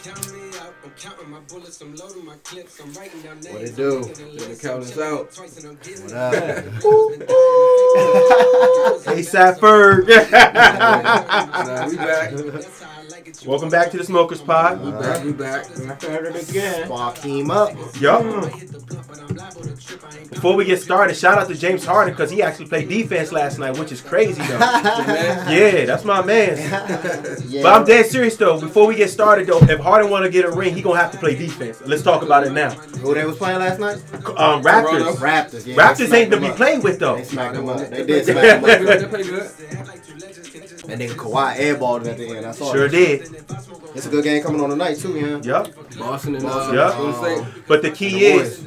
What it do? The count us out. What up? ASAP Ferg. Nah, we back. Welcome back to the Smokers Pod. We back. We back. Back at again. Spark him up. Yup. Before we get started, shout out to James Harden because he actually played defense last night, which is crazy though. Yeah, that's my man. Yeah. But I'm dead serious though. Before we get started though, if Harden want to get a ring, he gonna have to play defense. Let's talk about it now. Who they was playing last night? Um, Raptors. Raptors. Yeah, Raptors ain't smacked to them be up. played with though. They smacked them up. They They did play smack them good. up. They play good. And nigga Kawhi airballed him at the end. I saw Sure it. did. It's a good game coming on tonight too, yeah. Yep. Boston and uh, Boston. Yeah. Golden State. But the key The is,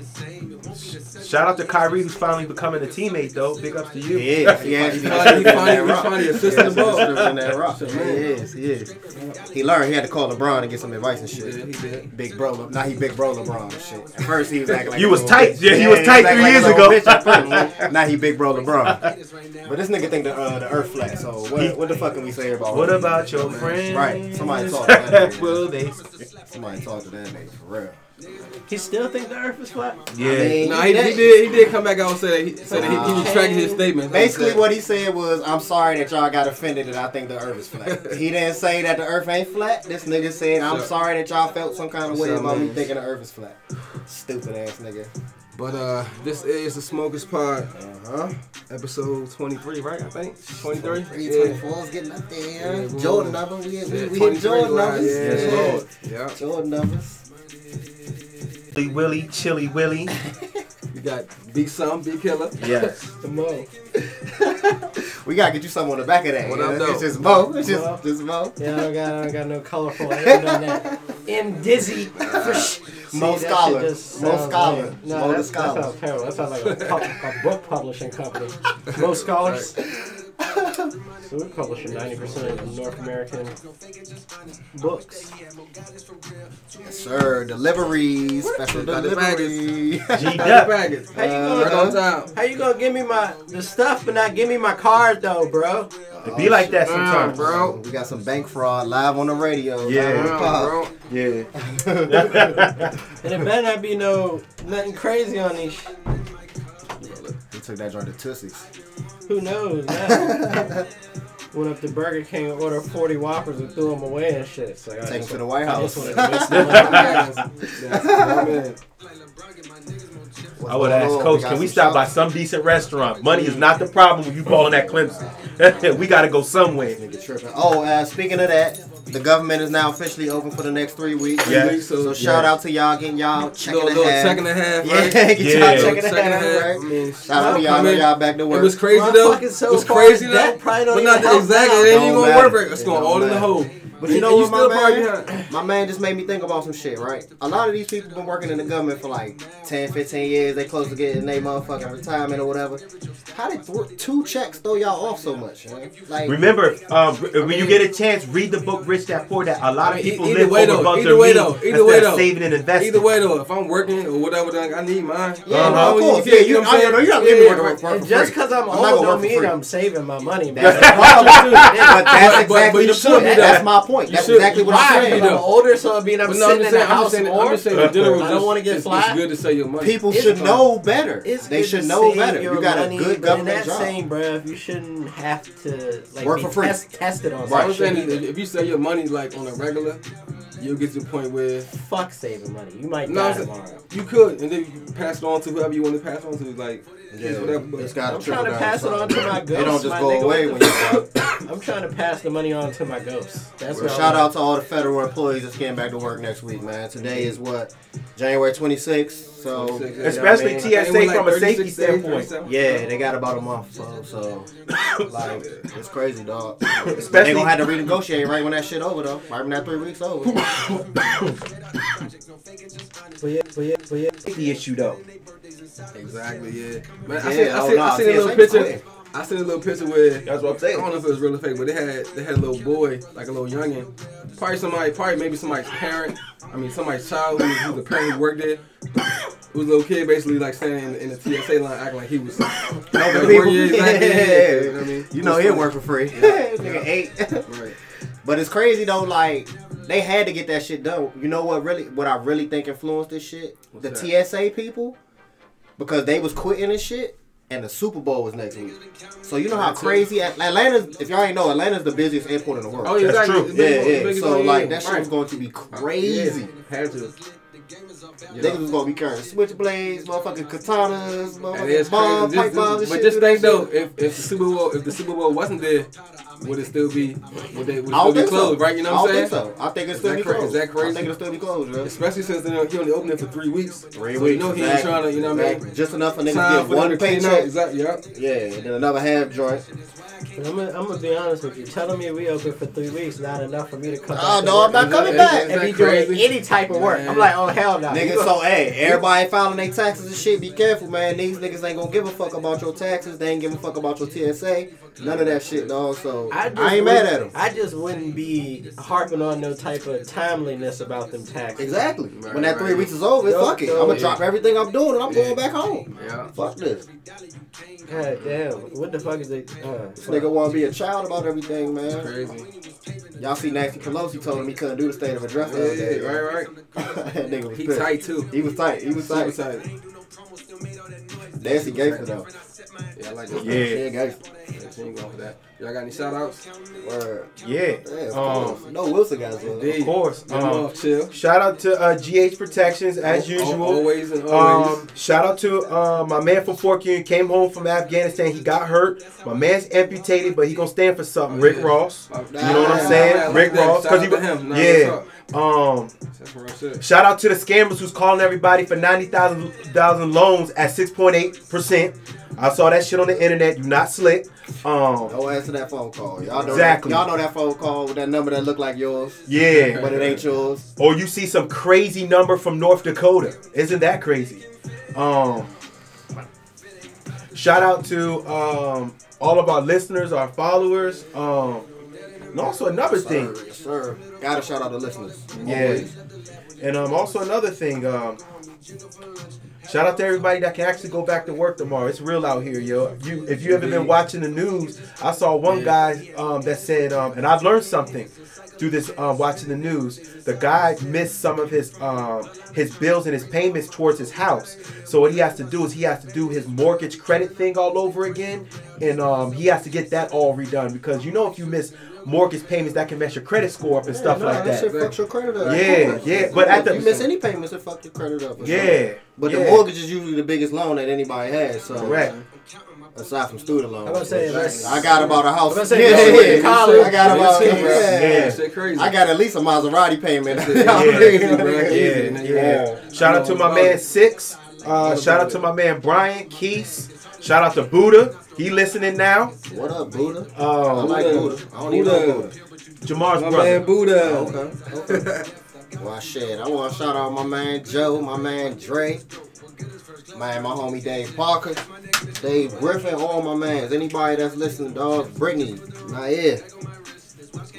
shout out to Kyrie who's finally becoming a teammate though. Big ups to you. He is. He actually finally- he finally- he finally assisted the ball. in that rock. He is. He is. He learned. He had to call LeBron and get some advice and shit. he did. Big bro, Le- now he big bro LeBron and shit. At first he was acting like You was little tight. bitch. Yeah, he was he tight three like years ago. first. now he big bro LeBron. But this nigga think the uh, the Earth flat. So what, what the fuck can we say about? What about your friends? Right. Somebody talk to that nigga. Will they? Somebody talk to that nigga for real. He still think the earth is flat? Yeah. I mean, Nah, he, he did. He did come back out and say that he, say that he, he retracted his statement. Basically, what he said was, "I'm sorry that y'all got offended that I think the Earth is flat." he didn't say that the Earth ain't flat. This nigga said, "I'm Sure. sorry that y'all felt some kind of way about me thinking the Earth is flat." Stupid ass nigga. But uh, this is the Smokers Pod, Uh huh. episode 23, right? I think 23. Three Yeah. twenty four is getting up there. Yeah. Jordan numbers. We, we, Yeah, we hit Jordan right, numbers. Yeah, Yeah. Jordan numbers. Chili Willy, Chili Willy. You got B Some, B Killer. Yes. The Mo. We gotta get you something on the back of that. What you up, know? though? It's just Mo. It's just Mo. just Mo. Yeah, I don't got, I don't got no colorful. I haven't done that. M Dizzy. See, Mo that shit Scholar. Mo Scholar. like- No, Mo the that's, that sounds terrible. That sounds like a, pu- a book publishing company. Mo Scholars. So we're publishing 90% of North American books. Yes, sir. Deliveries. Special Got the delivery. G Got the Dep. package. How you Uh, gonna, Right how you gonna give me my the stuff but not give me my card though, bro? It be like that sometimes. bro. We got some bank fraud live on the radio. Yeah. live on the Damn, bro. Yeah. And it better not be no nothing crazy on these. sh- He took that joint to Tootsie's. Who knows? Now. Went up to Burger King and ordered 40 Whoppers and threw them away and shit. So I Take him just, to the White House. just wanted to waste the money. That's my man. I would ask? Coach, got can we some stop by some decent restaurant? Money is not the problem when you balling at Clemson. we gotta go somewhere. Oh, uh, speaking of that, the government is now officially open for the next three weeks. Yeah. Three weeks, So So, shout out to y'all getting y'all check little, and a half. check and a half, Yeah, right? get Yeah. y'all check and Check a and half, half. I right? mean, Shout out to y'all. I y'all back to work. It was crazy My though. so it was crazy though. probably don't But not exactly. It ain't even gonna matter. work. It's going all in the hole. But you know and what, still my man? behind. My man just made me think about some shit, right? A lot of these people been working in the government for like 10, 15 years. They close to getting their motherfucking retirement or whatever. How did th- two checks throw y'all off so much? Man? Like, Remember, um, when you get a chance, read the book Rich Dad Poor Dad. A lot I of people e- live either way over though, either their way means though, either way though. saving and investing. Either way though, if I'm working or whatever, then I need mine. Yeah, You no, know, of course. you Yeah, can't- you, know what I I'm saying? you're not Yeah, leaving work, right. work, work And for just free. because I'm I'm old don't mean. I'm saving my money. That's the That's problem. but that's But- but exactly the point. That's my point. You That's should. exactly what I'm saying. I'm know. older, so I mean I'm But no, I'm sitting in the saying, I'm house just saying, more. I'm just saying, in general, I don't wanna get it's, flat. It's good to save your money. People It's should fine. know better. It's They should know better. You got money, a good but in government that job. same breath, you shouldn't have to like Work for free. Test, tested on What I'm saying shit is, either. if you save your money like on a regular, you'll get to the point where Fuck saving money. You might No, die tomorrow. you could, and then you pass it on to whoever you want to pass on to, like kids, whatever. But It's got I'm trying to pass it on to my It don't just go away when you die. I'm trying to pass the money on to my ghosts. That's Well, what shout I'm- out to all the federal employees that's getting back to work next week, man. Today is what January 26th. So 26, you know Especially I mean? TSA I think from a safety standpoint. yeah, they got about a month. So, so like it's crazy, dog. But they Especially gonna have to renegotiate right when that shit over, though. Right when that three weeks over. But yeah, but yeah, but yeah. the issue though. Exactly, yeah. Man, I Yeah, seen, I oh, seen, nah, I seen a little was picture. Quick. I seen a little picture where That's what I'm I don't know if it was real or fake, but they had they had a little boy, like a little youngin, probably somebody, probably maybe somebody's parent. I mean, somebody's child who, who's a parent who worked there. It was a little kid basically like standing in, in the TSA line, acting like he was. No, like, but working- yeah, exactly, yeah, yeah. you know what I mean? You know It he'll work for free. Yeah. Nigga eight. Right. But it's crazy though, like they had to get that shit done. You know what really what I really think influenced this shit? What's the that? TSA people. Because they was quitting this shit and the Super Bowl was next week. So you know how That's it. crazy Atlanta's if y'all ain't know, Atlanta's the busiest airport in the world. Oh, yeah, That's exactly. true. Yeah, Big- yeah. So like that shit right. was going to be crazy. Yeah, had to. Niggas was gonna be carrying switchblades, motherfucking katanas, motherfucking bombs, pipe bombs, and Just, but shit. just think though, if, if the Super Bowl if the Super Bowl wasn't there, would it still be would they would it still be closed? so. Right? You know what I'm saying? I don't saying? think so. I think it's Is still be cra- is that crazy? I think it'll still be closed, bro. Especially since you know, he only opened it for three weeks. Three so weeks. You know he ain't trying to, you know what I mean? Exactly. Just enough for niggas Time to get one to clean up. paycheck. Exactly. Yeah. Yeah, and then another half joint. I'm gonna, I'm gonna be honest with you. Telling me we open for three weeks not enough for me to come back. Oh to no, work I'm not coming back. is and that be doing any type of work. Man. I'm like, oh hell no. Niggas, You so hey, everybody filing their taxes and shit. Be careful, man. These niggas ain't gonna give a fuck about your taxes. They ain't give a fuck about your TSA. None of that shit, dog. So I, just ain't mad at them. I just wouldn't be harping on no type of timeliness about them taxes. Exactly. Right, when that three right. weeks is over, Yo, fuck it. yo, I'm gonna yeah. drop everything I'm doing and I'm Yeah. going back home. Yeah. Fuck this. God damn. What the fuck is it? Uh, This nigga wanna be a child about everything, man. Crazy. Y'all see Nancy Pelosi told him he couldn't do the state of address the Yeah, other day. yeah, right, right. that nigga was He pissed. tight too. He was tight. He was tight. tight. Nancy gangster though. Yeah, I like that. Yeah. She ain't. Yeah, she ain't going for that. Y'all got any shout outs? Word. Yeah. Yeah, Um. No Wilson guys. though. Indeed. course. Get 'em Um, chill. Shout out to uh, GH Protections as Al- usual. Always and always. Um, shout out to uh, my man from Fortune. Came home from Afghanistan. He got hurt. My man's amputated, but he gonna stand for something. Rick Ross. Uh, You know what I'm saying? I like Rick that. Ross. Shout Cause out he to him. Nah, yeah. What's Um, That's real shit. shout out to the scammers who's calling everybody for ninety thousand thousand loans at six point eight percent. I saw that shit on the internet. You not slick. Um, Don't answer that phone call. Y'all know Exactly. That, y'all know that phone call with that number that look like yours, yeah. but it ain't yours. Or you see some crazy number from North Dakota. Isn't that crazy? Um, shout out to um, all of our listeners, our followers. Um, and also another thing, Sir, yes, sir. Gotta shout out the listeners. Yeah. Always. and um, also another thing. Um, shout out to everybody that can actually go back to work tomorrow. It's real out here, yo. You, if you ever been watching the news, I saw one Yeah. guy um, that said, um, and I've learned something through this um, watching the news. The guy missed some of his um, his bills and his payments towards his house. So what he has to do is he has to do his mortgage credit thing all over again, and um, he has to get that all redone because you know if you miss mortgage payments, that can mess your credit score up and stuff no, like that. shit fucks your credit up. Yeah, yeah, but at the- if you miss any payments, it fuck your credit up. for sure. Yeah, But yeah. the mortgage is usually the biggest loan that anybody has. So Correct. Aside from student loans, I'm gonna say, I got about a house. I'm gonna say, yeah, unless you went to yeah, college, I got about Yeah, yeah. yeah. Crazy. I got at least a Maserati payment. Yeah, Yeah. bro. Yeah, yeah. Shout out to my man Six. Uh, shout out to my man Brian Keys. Shout out to Buddha. He listening now. What up, Buddha? Oh, I like Buddha. Buddha. I don't even know Buddha. Buddha. Jamar's My brother. man Buddha. Okay. okay. well, shit. I want to shout out my man Joe, my man Dre, man, my homie Dave Parker, Dave Griffin, all my mans. Anybody that's listening, dog. Brittany, Nair,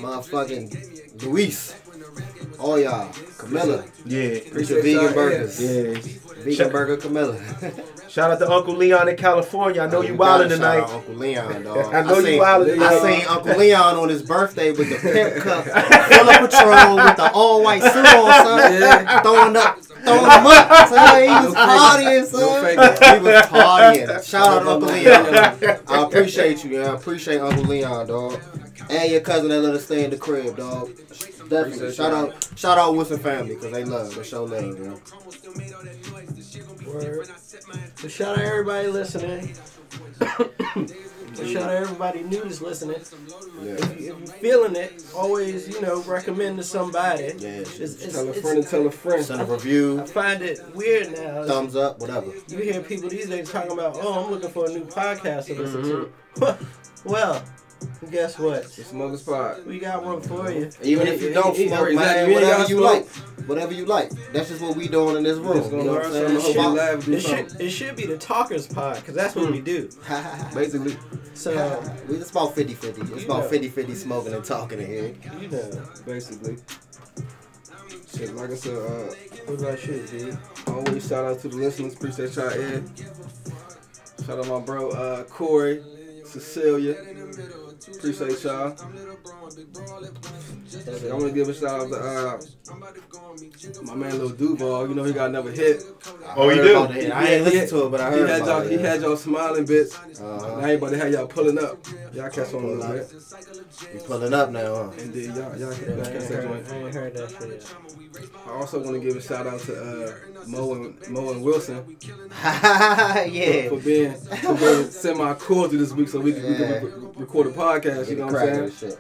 motherfucking Luis, all y'all, Camilla, Yeah, Appreciate Appreciate vegan burgers. yeah. Vegan Shout- Burger Camilla. Shout out to Uncle Leon in California. I know oh, you gotta wildin' shout tonight. out Uncle Leon, dog. I know you seen, wildin' I seen Uncle Leon on his birthday with the pimp cup full of Patron with the all white suit on, son. Yeah. Throwing up, throwing them up, son. He was partying, No son. fake. He was partying. Shout out Uncle Leon. I appreciate you, yeah. I appreciate Uncle Leon, dog. And your cousin that let us stay in the crib, dog. Definitely. Shout out, shout out Wilson family, cause they love, they show love, you know. Word. So shout out everybody listening. so shout out everybody new that's listening. Yeah. If, you, if you're feeling it, always you know recommend to somebody. Yeah. It's, it's, Tell a friend and tell a friend. Send a I review, I find it weird now. thumbs up, whatever. You hear people these days talking about, oh, I'm looking for a new podcast to listen to. Mm-hmm. well, guess what? It's Smokers Pod. We got one for you. Even if you don't smoke, exactly. man, whatever gotta you like, whatever you like. That's just what we doing in this room. Just You gonna know what I'm saying? hope you So laugh, do It should, it should be the Talkers Pod, because that's what we do. Basically. So, we it's about 50-50. It's about know. 50-50 smoking and talking in here. you know. Basically. Shit, like I said, uh, What about you, D? always shout out to the listeners. Appreciate y'all, Ed. Shout out my bro, uh, Corey, Cecilia. Appreciate y'all. I want to give a shout out to uh, my man Lil Duval. You know he got another hit. Oh, he do? I ain't listened to it, but I he heard had about y'all, it. He had y'all smiling bits. Uh-huh. Now he about to have y'all pulling up. Y'all catch on a little bit. We pulling up now, huh? And then y'all, y'all, Yeah, y'all I catch that joint. I ain't heard that shit. I also want to give a shout out to uh, Mo and Mo and Wilson yeah. for being for being semi cordial this week, so we can, we Yeah. can re- record a podcast. You know what I'm saying?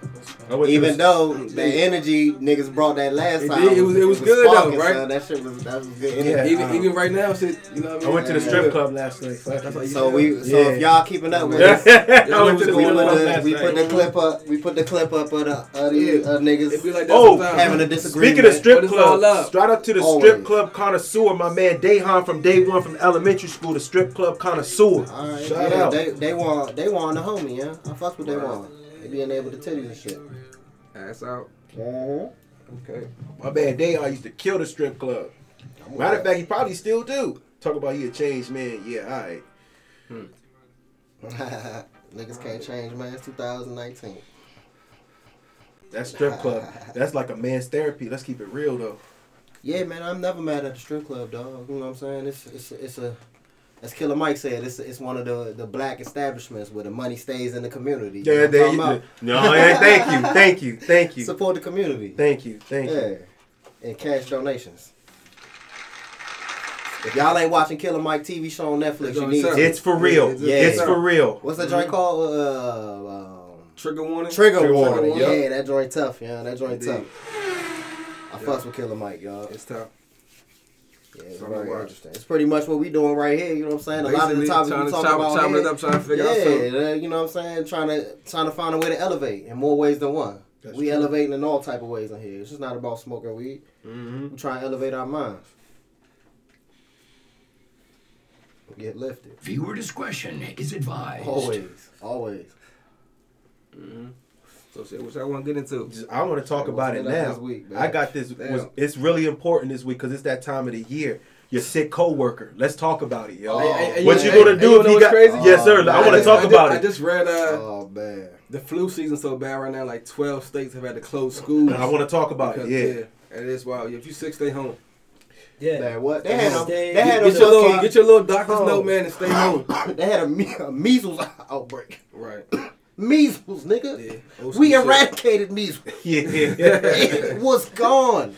I Even though the energy niggas brought that last It time, did. It was- it was good, though, right? son. That shit was that was good Yeah. Even uh, even right now, shit. You know what I I went to the Yeah. strip club last night. Fuck That's why it. So we, so Yeah. if y'all keeping up with us, went to the we, put the, we put the clip up. We put the clip up of the of the Yeah. uh, niggas It be like Oh, sometimes. having a disagreement. Speaking of strip But it's all club, straight up to the strip club connoisseur, my man Dayhan from day one from elementary school, the strip club connoisseur. All right, Shout yeah, out. They they want they want the homie, yeah. Fuck with they want. They being able to tell you and shit. Ass out. Uh-huh. Okay. My man Dayhan used to kill the strip club. Matter of fact, he probably still do. Talk about he a changed man. Yeah, all right. Niggas can't change, man. It's 2019. That strip club, that's like a man's therapy. Let's keep it real though. Yeah, man, I'm never mad at the strip club, dog. You know what I'm saying? It's it's it's a as Killer Mike said, it's it's one of the the black establishments where the money stays in the community. You know Yeah, they, talking about? no, yeah, thank you, thank you, thank you, Support the community. thank you, thank you. And cash donations. If y'all ain't watching Killer Mike TV show on Netflix, It's you need itself. to. It's for real. Yeah. It's for real. What's that joint called? Uh, um, Trigger warning. Trigger, Trigger warning. warning, Yeah, yep. that joint tough, yeah. That joint Indeed. tough. I fucks with Killer Mike, y'all. It's tough. Yeah, it's very to interesting. It's pretty much what we doing right here. You know what I'm saying? A lot of the Basically, topics we to talk chop, about chop here, it up, trying to figure out something. yeah, uh, you know what I'm saying? Trying to trying to find a way to elevate in more ways than one. That's we true. elevating in all type of ways in here. It's just not about smoking weed. Mm-hmm. We trying to elevate our minds. Get lifted. Viewer discretion is advised. Always, always. Mm-hmm. So shit, which I want to get into. I want to talk about it been now. this week, man? I got this. Was, it's really important this week because it's that time of the year. Your sick coworker. Let's talk about it, yo. Oh, Hey, hey, what hey, you gonna do you if you what's got? crazy? Yes, sir. Oh, I want to talk I about just, I just read uh, Oh man. the flu season so bad right now. Like twelve states have had to close schools. I want to talk about it. because- Yeah. And it's wild. If you sick, stay home. Yeah. Man, what? They had a, Stay- they had Get a your little, get your little doctor's Oh. note, man, and stay home. they had a, me- a measles outbreak. Right. Measles, nigga. Yeah. We school shit. eradicated measles. Yeah. it was gone.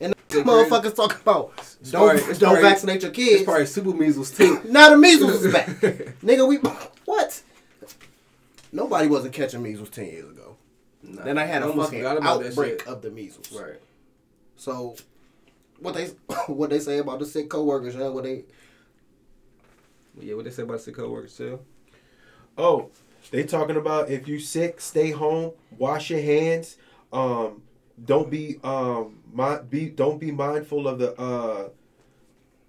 And the motherfuckers talking about don't, probably- don't probably- vaccinate your kids. It's probably super measles too. Now the measles is back. Nigga, we what? Nobody wasn't catching measles ten years ago. Nah, Then I had a fucking forgot about that outbreak shit. of the measles. Right. So what they what they say about the sick coworkers, yeah, what they Yeah, what they say about the sick coworkers too. Oh, they talking about if you sick, stay home, wash your hands. Um, don't be um, mi- be don't be mindful of the. Uh,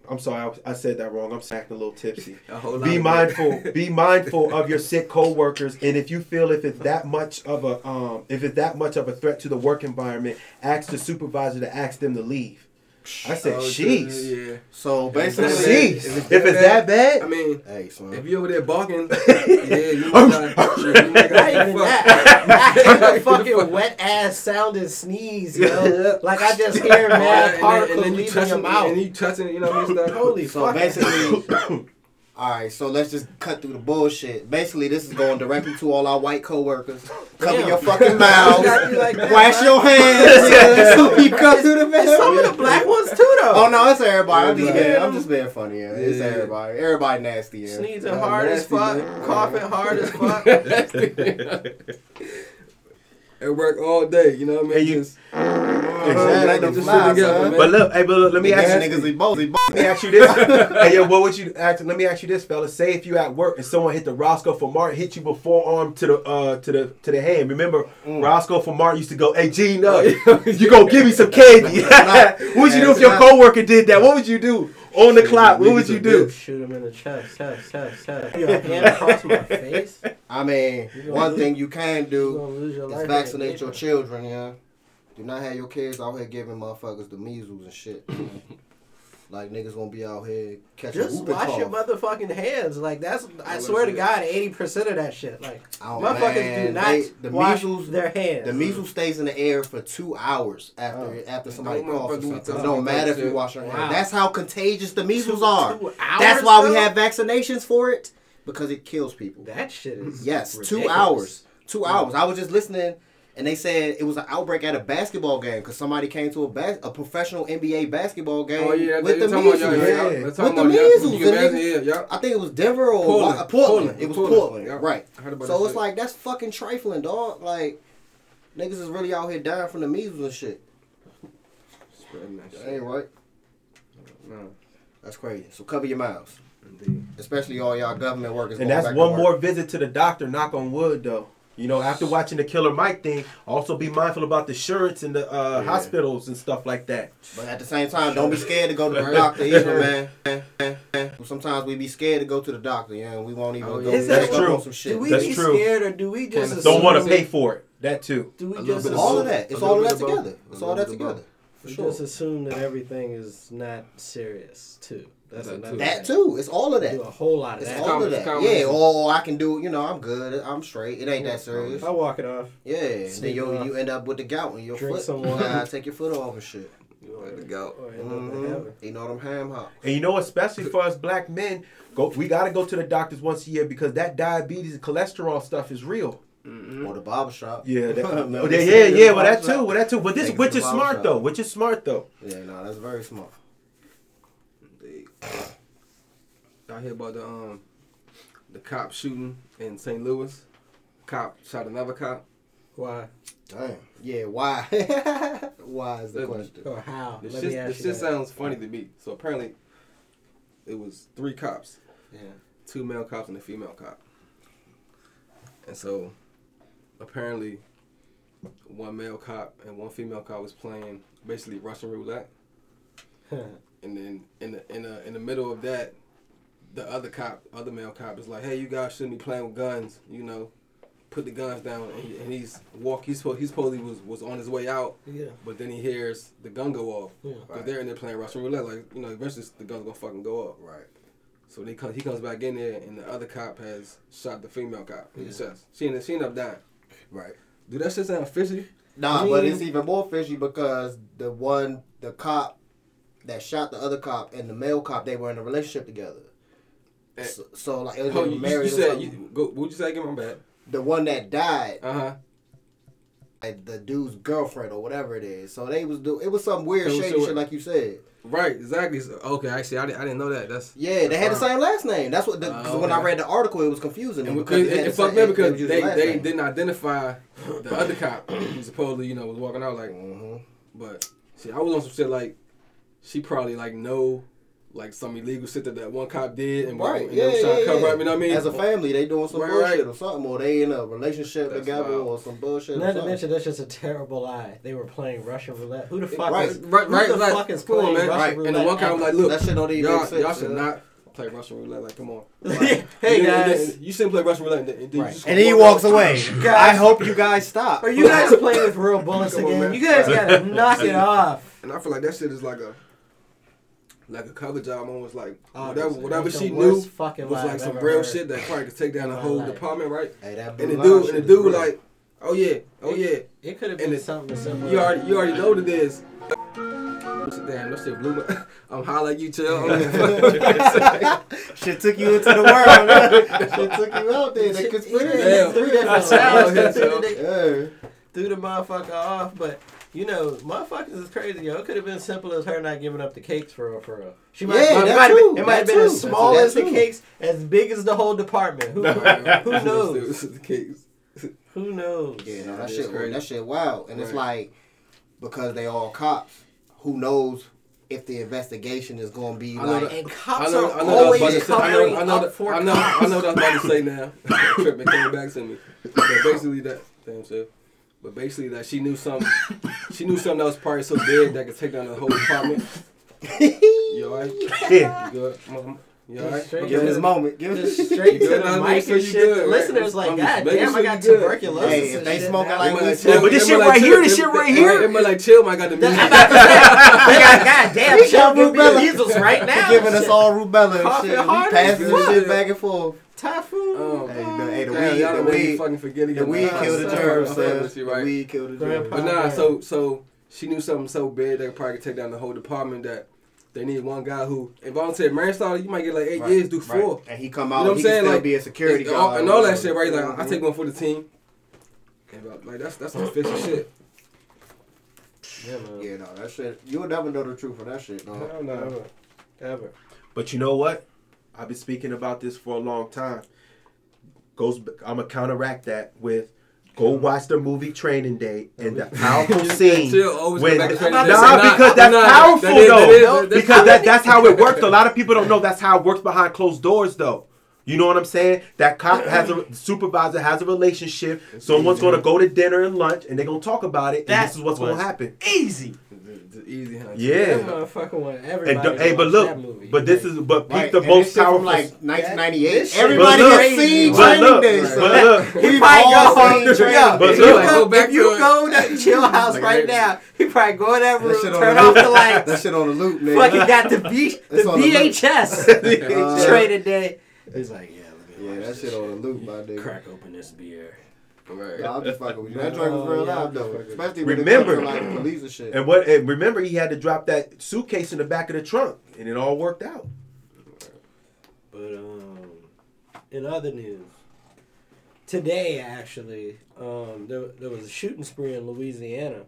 I'm sorry, I, I said that wrong. I'm acting a little tipsy. A Be mindful. be mindful of your sick coworkers, and if you feel if it's that much of a um, if it's that much of a threat to the work environment, ask the supervisor to ask them to leave. I said, Oh, "Sheesh, Yeah. so If basically it's sheesh." If it's If it's that bad, I mean, Hey son. if you over there barking, yeah, you might gotta, you might Not even that. Not even a fucking wet ass sounding sneeze, yo. Know? like I just hear mad and, then, particles and leaving your mouth. and you touching, you know what I mean? Stuff. Holy So fuck. basically, all right. So let's just cut through the bullshit. Basically, this is going directly to all our white coworkers. Cover Damn. your fucking mouths. Exactly like that, Wash right? your hands. yeah, so you cut through the And some of the black ones too, though. Oh no, it's everybody. I'm just Yeah. being, I'm just being funny. Yeah, it's everybody. Everybody nasty. Yeah. Sneezing Yeah, hard as fuck, man. coughing hard as fuck. At work all day, you know what I mean? And you- Just, Exactly. Like Them just flies, together, man. but look, hey, but look, let me ask Nasty you. niggas, both. Let me ask you this. hey, yo, what would you ask? Let me ask you this, fella. Say if you at work and someone hit the Roscoe for Martin, hit you with forearm to the uh to the to the hand. Remember, Roscoe for Martin used to go, "Hey, Gene, uh, you gonna give me some candy?" what would you do if your coworker did that? What would you do on the clock? What would you do? Shoot him in the chest, chest, chest, chest. Your hand across my face. I mean, one thing you can do gonna lose your is vaccinate your children. Yeah. Do not have your kids out here giving motherfuckers the measles and shit. Like niggas gonna be out here catching Just wash your motherfucking hands. Like that's. I swear to. God, eighty percent of that shit. Like Oh, motherfuckers man, do not they- the wash measles- their hands. The measles stays in the air for two hours after Oh. after somebody coughs. It don't matter if you wash your Wow. hands. That's how contagious the measles Two- are. two That's why we have vaccinations for it because it kills people. That shit is Yes, two hours. Two hours. I was just listening, and they said it was an outbreak at a basketball game because somebody came to a bas- a professional NBA basketball oh, game Oh yeah, with they the talking about measles. y'all, yeah. With the measles, You can the imagine, niggas- yeah, yeah. I think it was Denver or Portland. Wa- Portland. Portland. It was Portland. Portland, Yeah. right? I heard about So it's shit. like that's fucking trifling, dog. Like niggas is really out here dying from the measles and shit. Spreading that That shit. ain't right. No, That's crazy. So cover your mouths, indeed. especially all y'all government workers. And going that's back to one work. more visit to the doctor. Knock on wood, though. You know, after watching the Killer Mike thing, also be mindful about the shirts and the uh, Yeah. hospitals and stuff like that. But at the same time, don't be scared to go to the doctor either, man. Sometimes we be scared to go to the doctor, yeah, and we won't even Oh, go yeah. Is that true? on some shit. Do we That's be true. scared or do we just Don't Don't want to pay for it. That too. Do we just bit all of that. It's all of that bit of both. together. It's all that little bit of together. For we sure. just assume that everything is not serious too? That's That another too. That too. It's all of that. Do a whole lot of It's that. all com- of that. Yeah. Oh, I can do. You know, I'm good. I'm straight. It ain't that serious. I walk it off. Yeah. And then you off. you end up with the gout in your Drink foot. some You water. gotta take your foot off and shit. Let it go. Or end up in Mhm. heaven. You know them ham hocks. And you know, especially for us black men, go we got to go to the doctors once a year because that diabetes and cholesterol stuff is real. Mm-hmm. Or the barber shop. Yeah, that, Remember oh, they yeah, said yeah, the yeah. Well, barber that too. shop? Well, that too. But this, Take it which to is the smart barber though. shop. Which is smart though. Yeah, no, that's very smart. Indeed. I hear about the um the cop shooting in St. Louis. Cop shot another cop. Why Damn. Yeah, why? why is the Uh, question? or how? This Let shit, me this shit sounds funny to me. So apparently, it was three cops, Yeah. two male cops and a female cop. And so, apparently, one male cop and one female cop was playing basically Russian roulette. And then in the in the in the middle of that, the other cop, other male cop, is like, "Hey, you guys shouldn't be playing with guns. You know, put the guns down." And, he, and he's walk. He's supposed he was was on his way out, yeah. but then he hears the gun go off. Yeah. Cause they're in there playing Russian roulette. Like you know, eventually the gun's gonna fucking go off. Right. So they come, he comes back in there, and the other cop has shot the female cop in the Yeah. chest. She ended, she ended up dying. Right. Do that shit sound fishy? Nah, I but it's even more fishy because the one, the cop that shot the other cop and the male cop, they were in a relationship together. Eh. So, so like, it was Oh, you, you married or said you, go. What'd you say again? My bad. the one that died, Uh huh. like, the dude's girlfriend or whatever it is. So they was do. It was some weird shady shit, like you said. Right. Exactly. So, okay. Actually, I didn't, I didn't know that. That's Yeah, they had the same last name. That's what. The, 'cause Oh, when I read the article, it was confusing. and because it, it fucked me because they the they name. didn't identify the other cop who supposedly you know was walking out like. Mhm. But see, I was on some shit like she probably like know like some illegal shit that that one cop did and, Right. and Yeah, they was trying yeah, to cover yeah. up. You know what I mean? As a family, they doing some Right, bullshit right. or something, or they in a relationship That's together wild. or some bullshit. or Not to mention that's just a terrible lie. They were playing Russian roulette. Who the fuck Right. is Right, who right, the like, fuck is come on, playing man. Russian Right. roulette? And the one cop was like, look, that shit don't even y'all, make sense. y'all should yeah. not play Russian roulette. Like, come on. hey And then- guys, and then you shouldn't play Russian roulette. And then, and Right. And he walks out. away. I hope you guys stop. are you guys playing with real bullets Come on, again? You guys gotta knock it off. And I feel like that shit is like a like a cover job almost like Oh, whatever whatever she knew worst fucking was like I've some ever real heard. shit that probably could take down the my whole life. department, right? Hey, that And blue the line dude shit and the is dude real. like, oh yeah, oh yeah. It could have And been it- something simple. You already you already know what it is. Damn, that shit blew my. I'm high like you, chill. shit took you into the world. man. shit took you out there. The Shit, conspiracy. yeah. Three different sounds. yeah, Threw the- Yeah. Threw the motherfucker off, but you know, motherfuckers is crazy, yo. It could have been simple as her not giving up the cakes for real, for real. She might, Yeah, it that might have too, been, it might have been as small That as the too. cakes, as big as the whole department. Who, who knows? The case. Who knows? Yeah, no, that That is shit, crazy. that shit wild. And it's like, because they all cops, who knows if the investigation is going to be I know like, that- And I cops know, are I know, what I was about always to say. I know, covering I know, up that- for I know, cops. I know what I was about to say now. Tripping came back to me. But basically that, damn shit. But basically that she knew something. she knew something that was probably so big that could take down the whole department. You alright? Yeah. You good? Mhm. You alright? Give him his moment. Give him Just straight to the mic making and shit. good, the right? listeners like, I'm God damn, I got tuberculosis. Hey, if they shit smoking now. like It might we chill- But this shit might right chill- here, this shit right here. It might like chill. Might got the music. I'm about to say, God damn, He Chuck, got Blue measles right now. giving us all rubella and shit. We passing as this shit back and forth. Typhoon. Um, Hey, the, hey, the Damn, weed, y'all the done weed, fucking forget the again. weed killed the son, germs, I'm fucking son. with you, The right? weed killed the Grandpa. germs. But nah, so so she knew something so big they probably take down the whole department that they need one guy who involuntary manslaughter. You might get like eight Right, years, do right. four. And he come out. You out, know what he I'm saying? still Like, be a security and all, guard. and all that or shit, right? Like I take one for the team. And, uh, Like that's that's some fishy shit. Yeah, man. Yeah, no, that shit. You'll never know the truth of that shit, no. Hell no. Ever. Ever. But you know what? I've been speaking about this for a long time. Goes, I'm gonna counteract that with go watch the movie Training Day and the powerful scene. When, go back to Training nah, because that's powerful though. that is- that's because that, that's how it works. A lot of people don't know that's how it works behind closed doors though. You know what I'm saying? That cop has a supervisor has a relationship. Someone's gonna go to dinner and lunch, and they're gonna talk about it. And That this is what's gonna happen. Easy. It's- it's easy, huh? Yeah. That motherfucker want everybody. th- hey, but look, but this is but peep Right, the and most powerful. from like 1998. Everybody But has look, seen but Training look, Day, but son. look. He probably all go home. seen Training But if Day. you look. go, Go back if you go to chill house right now, he probably go in that That room, turn off the lights, That shit on the loop, nigga. fucking got the V, the It's on the loop. VHS training day. He's like, yeah, Yeah, that shit on the loop, my nigga. Crack open this beer. Right. Yeah, I'm just fucking with you. That joint was real Yeah, loud though, just fucking- especially when Remember- it comes to like police and shit. And what? And remember, he had to drop that suitcase in the back of the trunk, and it all worked out. But um, in other news, today actually, um, there, there was a shooting spree in Louisiana.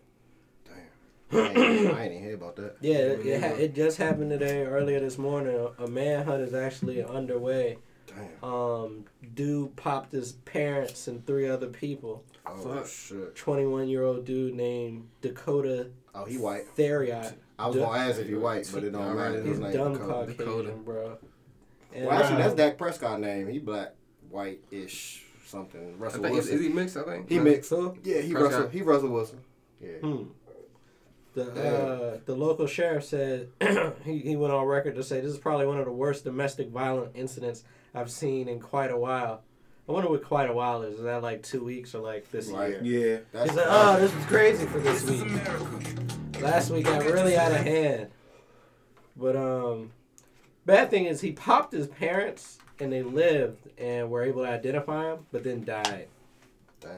I ain't, I ain't even hear about that. Yeah, it, it, ha- it just happened today, earlier this morning. A, a manhunt is actually underway. Damn. Um, dude popped his parents and three other people. Oh Fuck. shit. 21 year old dude named Dakota Oh, he white. Theriot. I was gonna ask if he white, but it don't Alright, matter. He's His name dumb Dakota. Caucasian, Dakota. bro. And, Well, actually, uh, that's Dak Prescott name. He black, white-ish, something. Russell think is, Wilson. is he mixed? I think He mixed. So, Yeah, he Prescott. Russell. He Russell Wilson. Yeah. hmm. The uh, the local sheriff said he, he went on record to say this is probably one of the worst domestic violent incidents I've seen in quite a while. I wonder what quite a while is. Is that like two weeks or like this Right. year? Yeah. That's He's like, oh, this was crazy for this week. Last week got really out of hand. But um, bad thing is he popped his parents and they lived and were able to identify him, but then died. Damn.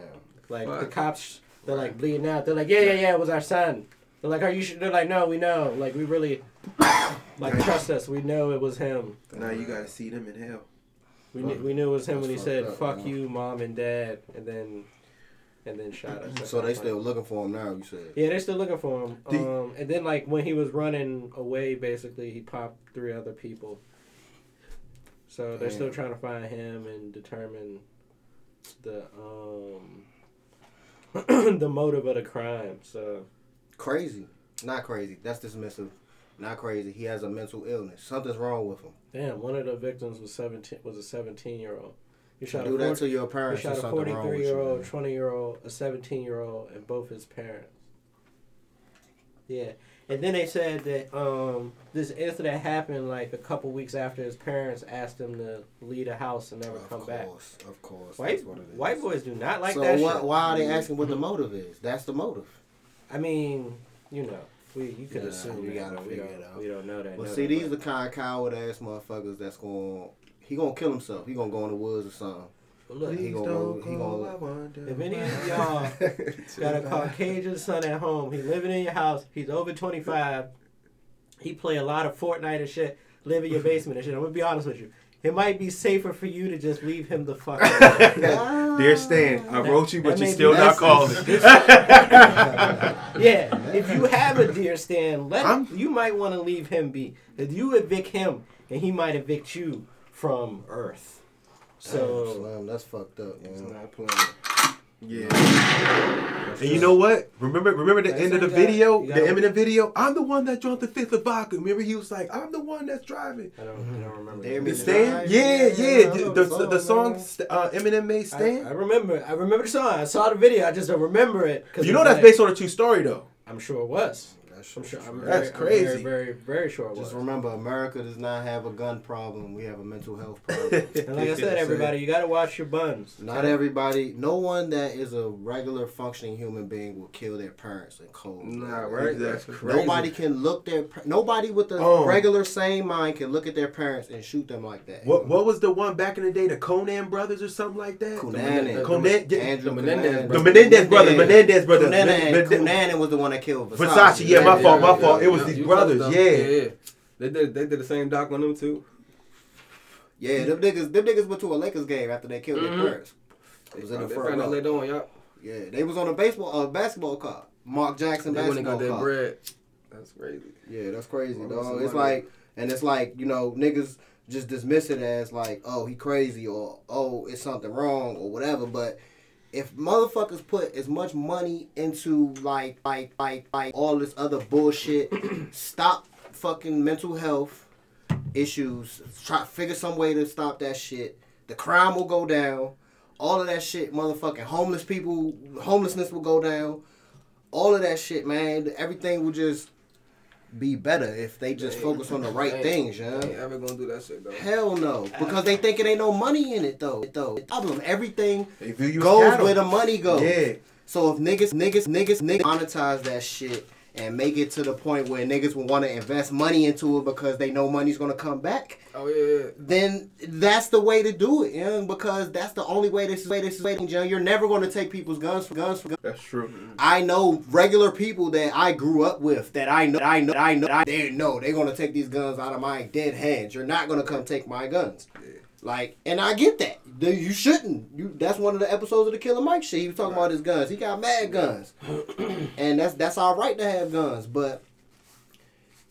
Like the cops, they're like bleeding out. They're like, yeah, yeah, yeah, it was our son. They're like, are you sure? They're like, no, we know. Like we really, like trust us. We know it was him. Now you gotta see them in hell. We knew, we knew it was him when he said, up, "Fuck man. you, mom and dad," and then, and then shot us. So they still looking for him now. You said. Yeah, they're still looking for him. Um, and then like when he was running away, basically he popped three other people. So they're still trying to find him and determine the um the motive of the crime. So Crazy. Not crazy. That's dismissive. Not crazy. He has a mental illness. Something's wrong with him. damn, one of the victims was seventeen was a seventeen year old. You shot Do a that to your parents. shot a something forty wrong with three you. year old, twenty year old, a seventeen year old, and both his parents. Yeah. And then they said that um, this incident happened like a couple weeks after his parents asked him to leave the house and never Of come back. course, of course. White That's what it is. white boys do not like so that shit. why are they asking what the motive is? That's the motive. I mean, you know, we you could Nah, assume we that, gotta but we figure it out. we don't know that. But know see, that, these but- the kind of coward ass motherfuckers that's going. He gonna kill himself. He gonna go in the woods or something. but look, he Please gonna don't go- he gonna- I if any of y'all got a Caucasian son at home, he living in your house, he's over twenty five, he play a lot of Fortnite and shit, live in your basement and shit. I'm gonna be honest with you. It might be safer for you to just leave him the fuck alone. Dear Stan, I wrote you, but That you may still not That's- calling. Yeah, if you have a deer stand, let I'm- you might want to leave him be. If you evict him, and he might evict you from Earth. So Slim, that's fucked up, It's man. not playing. Yeah. And you know what? Remember, remember the That's end of the what got- video, the gotta- Eminem video. I'm the one that drank the fifth of vodka. Remember, he was like, "I'm the one that's driving." I don't, I don't remember. Damn The it. Stan? Yeah, Yeah, yeah, yeah. I know The, the the, the song, song uh, Eminem made I, I remember. I remember the song. I saw the video. I just don't remember it. 'cause you know that's like- based on a true story, though. I'm sure it was. That's I'm sure. I'm That's very, I'm crazy. very, very, very sure it was. Just remember, America does not have a gun problem. We have a mental health problem. And like I said, everybody, you gotta watch your buns. Not everybody, no one that is a regular functioning human being will kill their parents in cold. Nah, blood. right? That's crazy. Nobody can look their nobody with a Oh. regular sane mind can look at their parents and shoot them like that. What what was the one back in the day? The Conan brothers or something like that. Cunanan. Conan- yeah, Andrew the Menendez Cunanan. The Menendez brothers. Yeah. Menendez brothers. Cunanan, Men- Men- was the one that killed Versace. Versace, yeah, my fault, my fault. It was these brothers, close, yeah. yeah. They did. They did the same doc on them too. Yeah, them niggas, them niggas went to a Lakers game after they killed Mhm. their parents. It was in the They front found out row. later on, y'all. Yeah, they was on a baseball, uh, basketball card. Mark Jackson They went and basketball got their card. bread. That's crazy. Yeah, that's crazy, Well, dog. It's like, and it's like, you know, niggas just dismiss it as like, oh, he crazy or oh, it's something wrong or whatever. But if motherfuckers put as much money into like, like, like, like all this other bullshit, stop fucking mental health issues. Try figure some way to stop that shit. The crime will go down. All of that shit, motherfucking homeless people, homelessness will go down. All of that shit, man. Everything will just be better if they just They- focus on the right they- things, They yeah. ain't ever gonna do that shit though. Hell no, because they think it ain't no money in it though. Though the problem, everything They you as goes cattle. where the money goes. Yeah. So if niggas, niggas, niggas, niggas monetize that shit and make it to the point where niggas will want to invest money into it because they know money's gonna come back, Oh yeah, yeah. then that's the way to do it, young. Because that's the only way this is way this is way, young. You're never gonna take people's guns for guns for guns. That's true. I know regular people that I grew up with that I know, I know, I know, I, they know they're gonna take these guns out of my dead hands. You're not gonna come take my guns. Like, and I get that. You shouldn't. You. That's one of the episodes of the Killer Mike shit. He was talking about his guns. He got mad guns, and that's that's all right to have guns, but.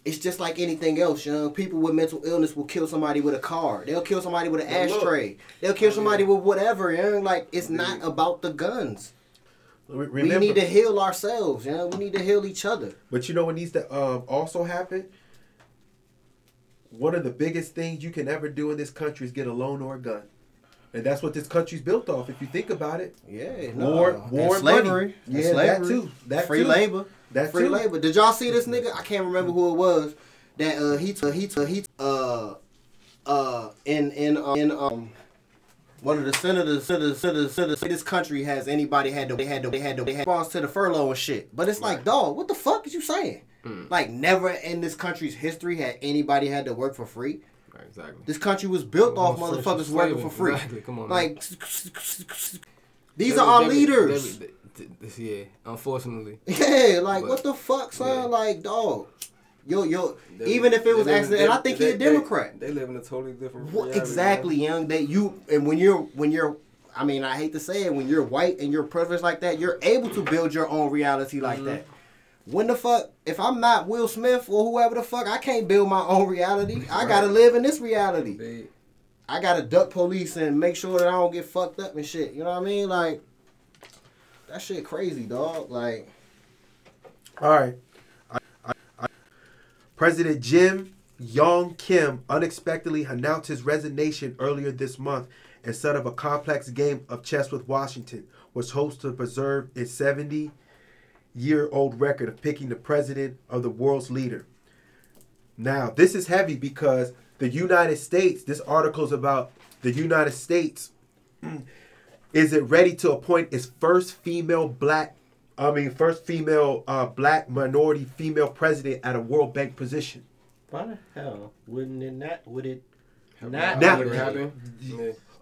It's just like anything else, young. People with mental illness will kill somebody with a car. They'll kill somebody with an look. ashtray. They'll kill somebody with whatever, young. Like it's not about the guns. Re- We need to heal ourselves, yeah. We need to heal each other. but you know what needs to um, also happen? One of the biggest things you can ever do in this country is get a loan or a gun. And that's what this country's built off, if you think about it. Yeah, War, no. war, and and slavery, money. And Yeah, slavery. that too. That free too. labor, That free too. labor. Did y'all see this nigga? I can't remember who it was. That uh, he t- he t- he t- uh uh in in uh, in um. One of the senators, senators, senators, senators, this country has anybody had to, they had to, they had to, they had to response to the furlough and shit. But it's like, dog, what the fuck is you saying? Like, never in this country's history had anybody had to work for free. Right, exactly. This country was built off motherfuckers working for free. exactly, come on, Like, these They- are our they- leaders. they- they- they- yeah, unfortunately. Yeah, like But- what the fuck, son? yeah. Like, dog. Yo, yo. They- even if it was they accident, and I think they- he a Democrat. They, live in a totally different. What, reality, exactly, man. young. That you and when you're when you're, I mean, I hate to say it, when you're white and you're privileged like that, you're able to build your own reality like Mm-hmm. that. When the fuck, if I'm not Will Smith or whoever the fuck, I can't build my own reality. I gotta live in this reality. They, I gotta duck police and make sure that I don't get fucked up and shit. You know what I mean? Like that shit crazy, dog. Like All right. I- I- I- President Jim Yong Kim unexpectedly announced his resignation earlier this month instead of a complex game of chess with Washington, which hopes to preserve its 70 year old record of picking the president of the world's leader. Now, this is heavy because the United States, this article is about the United States is it ready to appoint its first female black I mean first female uh, black minority female president at a World Bank position. Why the hell wouldn't it not? Would it not? Now-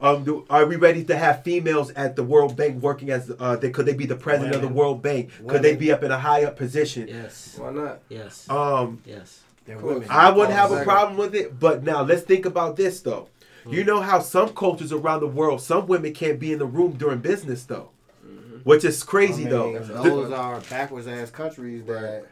be Would it ready? happen? Yeah. Um, do, are we ready to have females at the World Bank working as uh, they, could they be the president of the World Bank? Could they be up in a high up position? Yes. Why not? Yes. Um, Yes. they're women. I wouldn't have a problem with it, but now let's think about this though. You know how some cultures around the world, some women can't be in the room during business though, which is I crazy mean, though. Those are backwards ass countries that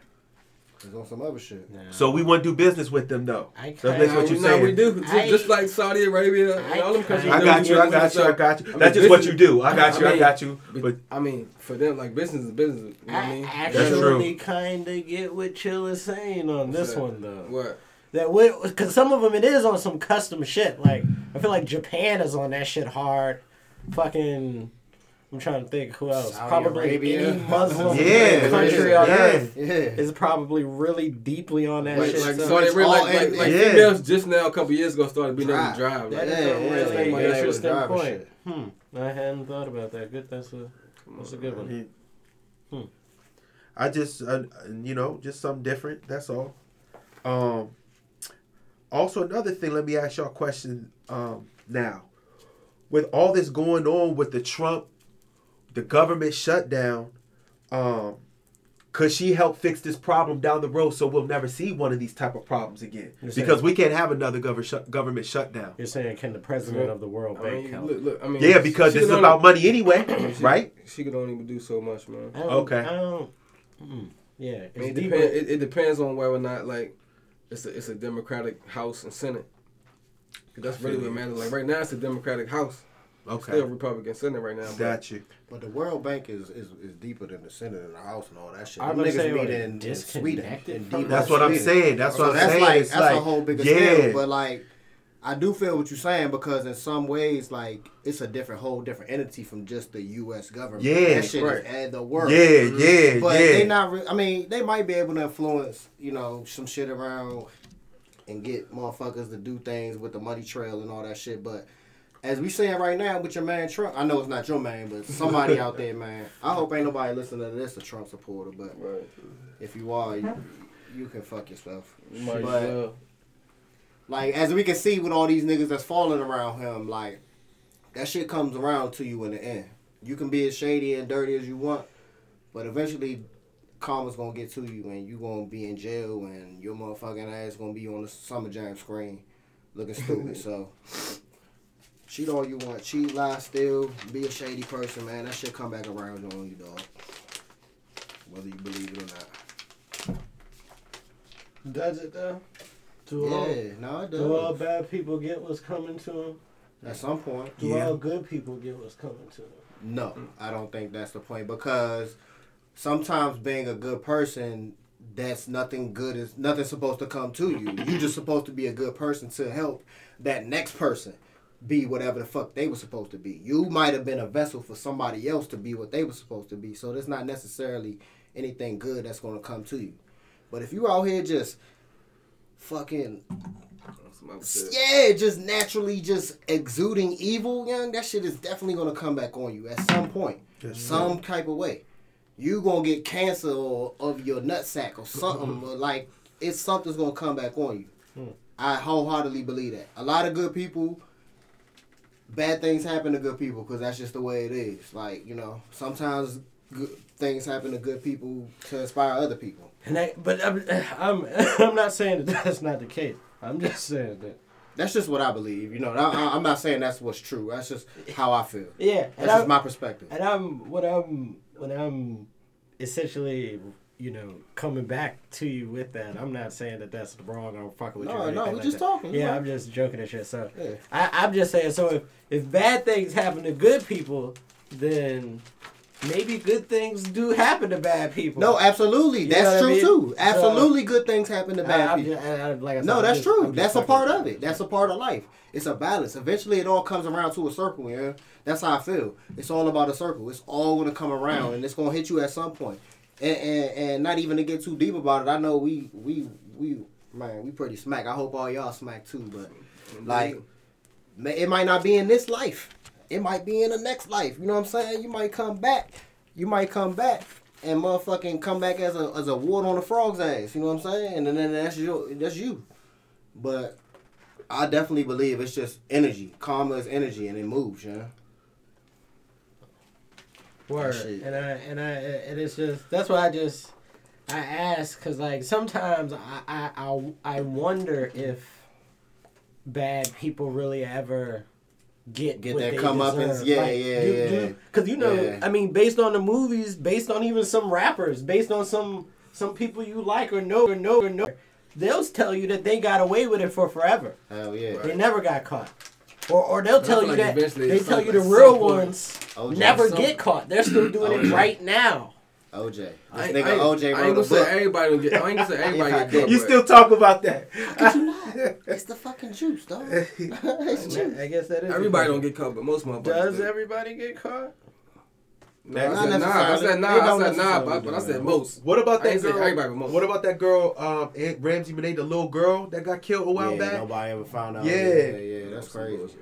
is on some other shit. So we want to do business with them though. I So that's Now, what you're now saying. we do. Just, I- just like Saudi Arabia and I- all them countries. I got you. I got you. I got you. I mean, That's just what you do. I got you. I mean, got you. But, But I mean, for them, like business is business. You know what I mean? I That's true. actually kind of get what Chill is saying on this that? one though. What? That because some of them it is on some custom shit. Like I feel like Japan is on that shit hard. Fucking I'm trying to think who else. Saudi probably Arabia. any Muslim Yeah, country on yeah. earth Yeah. is probably really deeply on that Like, shit. like so Saudi it's Arabia, all like, like, in- like Yeah. females just now a couple years ago started being able to drive. that Like, is Yeah, a yeah, real yeah, thing, yeah, an they was interesting driving point. Hmm. I hadn't thought about that. Good. That's a that's a good one. He- Hmm. I just, uh, you know, just something different. That's all. Um. Also, another thing. Let me ask y'all a question. Um. Now, with all this going on with the Trump, the government shutdown, um, could she help fix this problem down the road so we'll never see one of these type of problems again? You're saying- Because we can't have another government shut, government shutdown. You're saying can the president of the World I mean, help? look, look, I mean, Yeah, because she it's about only- money anyway, she- right? She could only do so much, man. I don't, Okay. I don't. Mm, yeah. I mean, it, deeper. depend, it, it depends on whether or not like it's a it's a Democratic House and Senate. 'Cause that's really what matters. Like right now, it's a Democratic House. Okay, Still Republican Senate right now. but- got you. But the World Bank is, is, is deeper than the Senate and the House and all that shit. I'm Them gonna say, niggas what, meet in, in Sweden. disconnected in deep That's in what I'm saying. That's So what I'm saying. that's saying. like It's that's like, a whole bigger yeah. scale. But like, I do feel what you're saying because in some ways, like, it's a different, whole different entity from just the U.S. government. Yeah, that shit right. is at the world. Yeah, yeah, But yeah. they not. Re- I mean, they might be able to influence, you know, some shit around and get motherfuckers to do things with the money trail and all that shit. But as we saying right now with your man Trump, I know it's not your man, but somebody out there, man. I hope ain't nobody listening to this a Trump supporter. But Right. if you are, you, you can fuck yourself. You But- well. Like as we can see with all these niggas that's falling around him, like that shit comes around to you in the end. You can be as shady and dirty as you want, but eventually karma's gonna get to you and you gonna be in jail and your motherfucking ass gonna be on the summer jam screen looking stupid. so cheat all you want, cheat, lie, steal, be a shady person, man. That shit come back around on you, dog. Whether you believe it or not. Does it though? Do all Yeah, no, it does. do all bad people get what's coming to them? At some point. Do Yeah. all good people get what's coming to them? No, I don't think that's the point because sometimes being a good person, that's nothing good is nothing supposed to come to you. You're just supposed to be a good person to help that next person be whatever the fuck they were supposed to be. You might have been a vessel for somebody else to be what they were supposed to be. So there's not necessarily anything good that's gonna come to you. But if you out here just fucking yeah, just naturally just exuding evil, young, that shit is definitely gonna come back on you at some point. Yes, some type of way. You gonna get cancer or, of your nutsack or something, or like it's something's gonna come back on you. Hmm. I wholeheartedly believe that. A lot of good people, bad things happen to good people because that's just the way it is. Like you know, sometimes good things happen to good people to inspire other people. And I, but I'm, I'm I'm not saying that that's not the case. I'm just saying that. That's just what I believe. You know, I, I'm not saying that's what's true. That's just how I feel. Yeah, That's just I'm, my perspective. and I'm what I'm when I'm essentially you know coming back to you with that. I'm not saying that that's the wrong or fucking with you. No, or no, anything we like just that. talking, Yeah, know. I'm just joking and shit. So Yeah. I, I'm just saying. So if if bad things happen to good people, then maybe good things do happen to bad people. No, absolutely. You That's what I true mean? too. So- Absolutely, good things happen to bad I'm people. just, I, I, like I said, no, that's just- true. That's a part of it. That's a part of life. It's a balance. Eventually, it all comes around to a circle. Yeah, that's how I feel. It's all about a circle. It's all gonna come around, mm. and it's gonna hit you at some point. And, and and not even to get too deep about it. I know we we we man, we pretty smack. I hope all y'all smack too. But mm-hmm. like, it might not be in this life. It might be in the next life. You know what I'm saying? You might come back. You might come back and motherfucking come back as a as a wart on a frog's ass. You know what I'm saying? And then that's your that's you. But I definitely believe it's just energy. Karma is energy, and it moves. Yeah. Word. And I and I and it's just that's why I just I ask because like sometimes I, I I I wonder if bad people really ever get Get that comeuppance? deserve. Yeah, yeah, yeah. Because you know, Yeah. I mean, based on the movies, based on even some rappers, based on some some people you like or know or know or know, they'll tell you that they got away with it for forever. Oh yeah. They never got caught. Or, or they'll tell you like that they tell you the real point- ones OJ. never some- get caught. They're still doing it right now. OJ. This I, nigga I, ain't- OJ I ain't wrote gonna say book. everybody don't get. I ain't gonna say everybody get caught. You but- still talk about that? It's the fucking juice, dog. it's juice. I guess that is. Everybody don't get caught, but most motherfuckers. Does everybody get caught? Nah, I Not said nah. I necessarily. said nah. They I said nah, but, but I said most. What about that ain't girl? everybody, but most. What about that girl? Um, Aunt Ramsey Renee, the little girl that got killed a while yeah, back. nobody ever found out. Yeah. yeah, yeah, that's Some crazy.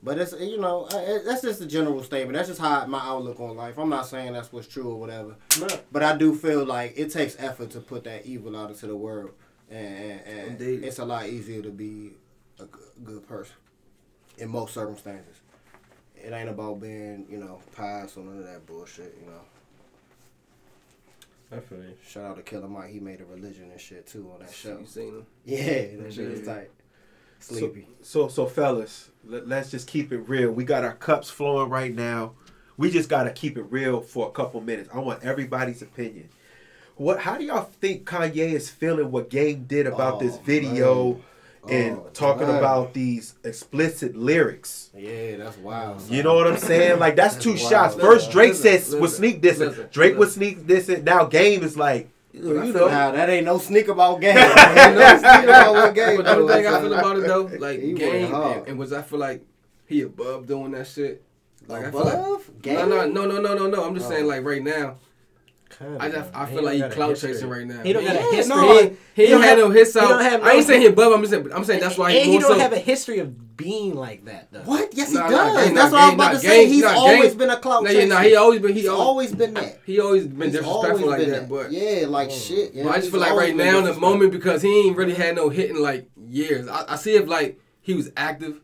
But it's you know uh, that's just a general statement. That's just how my outlook on life. I'm not saying that's what's true or whatever. No. But I do feel like it takes effort to put that evil out into the world, and, and, and it's a lot easier to be a g- good person in most circumstances. It ain't about being you know pious or none of that bullshit. You know. Definitely. Shout out to Killer Mike. He made a religion and shit too on that show. You seen him? Yeah, that shit was Indeed. tight. Sleepy. So, so fellas, let, let's just keep it real. We got our cups flowing right now. We just gotta keep it real for a couple minutes. I want everybody's opinion. What? How do y'all think Kanye is feeling? What Game did about Oh, this video man. And Oh, talking man. about these explicit lyrics? Yeah, that's wild. You know what I'm saying? Like that's two Wow. shots. First Drake Listen, says listen, was sneak dissing. listen, Drake was listen. sneak dissing. Now Game is like, you know, Nah, that ain't no sneak about game. ain't no sneak about what game. But the do. only thing I feel about it though, like He game, and, and was I feel like he above doing that shit. Like I feel like Above? no, Game? no, no, no, no, no, no. I'm just Oh. saying like right now. Kinda, I just I feel don't like he got clout chasing right now. He don't got a history. no, He, don't have- no hits out. I ain't saying he above. I'm just saying. I'm saying that's why and he he don't have a history of being like that though. What? Yes, he Nah, nah, does. That's what I was game, about to say. He's always been a clout Nah, chaser. yeah, nah, he always been. He's always, always been that. he always been disrespectful like that. But yeah, like shit. Yeah, I just feel like right now in the moment because he ain't really had no hit in like years. I, I see if like he was active.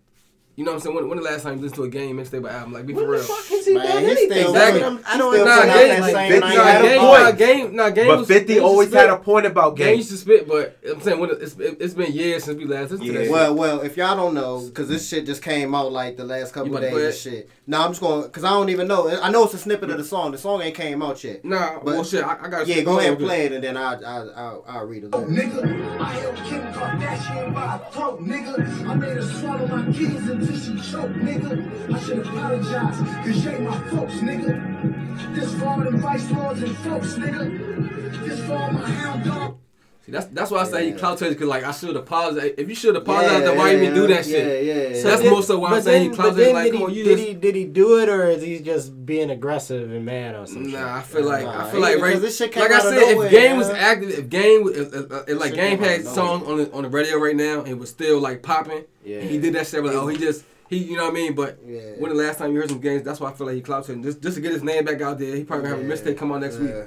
You know what I'm saying? When, when the last time you listened to a game mixtape album? Like, be for When the real. fuck has he Man, done he anything? Exactly. I don't, I he don't still Nah, game, like, same Fifty nah, game, nah, game, nah, game. but was- 50 game always spit. had a point about Game Game. used to spit, but I'm saying when it- it's, it, it's been years since we last listened to Yeah. that. shit. Well, well, if y'all don't know, because this shit just came out like the last couple You of days and shit. No, I'm just going because I don't even know. I know it's a snippet of the song. The song ain't came out yet. Nah, But- well, shit, I, I got Yeah, go ahead and play it, and then I'll I'll I'll, I'll read a oh, little. Nigga, I held Kim Kardashian by her throat, nigga. I made her swallow my kids until she choked, nigga. I should apologize, cause you ain't my folks, nigga. This for all them vice lords and folks, nigga. This for all my hound dog. See, that's that's why I say he Yeah. clout because like I should apologize. If you should apologize, then why you even do that shit? Yeah, yeah. So that's yeah. more so why I'm but saying then- he clout but like, did he, on, you did just. he did he do it or is he just being aggressive and mad or something? Nah, I feel like Nah, I feel like because right. this shit came like I of said, nowhere, if Game was active, if Game, was- if, if, if, like Game had of songs on the on the radio right now it was still like popping, Yeah. he did that shit. Like, oh, he just he, you know what I mean? But Yeah. when the last time you heard some games, that's why I feel like he clout chasing. Just just to get his name back out there, he probably gonna have a mistake come on next week yeah.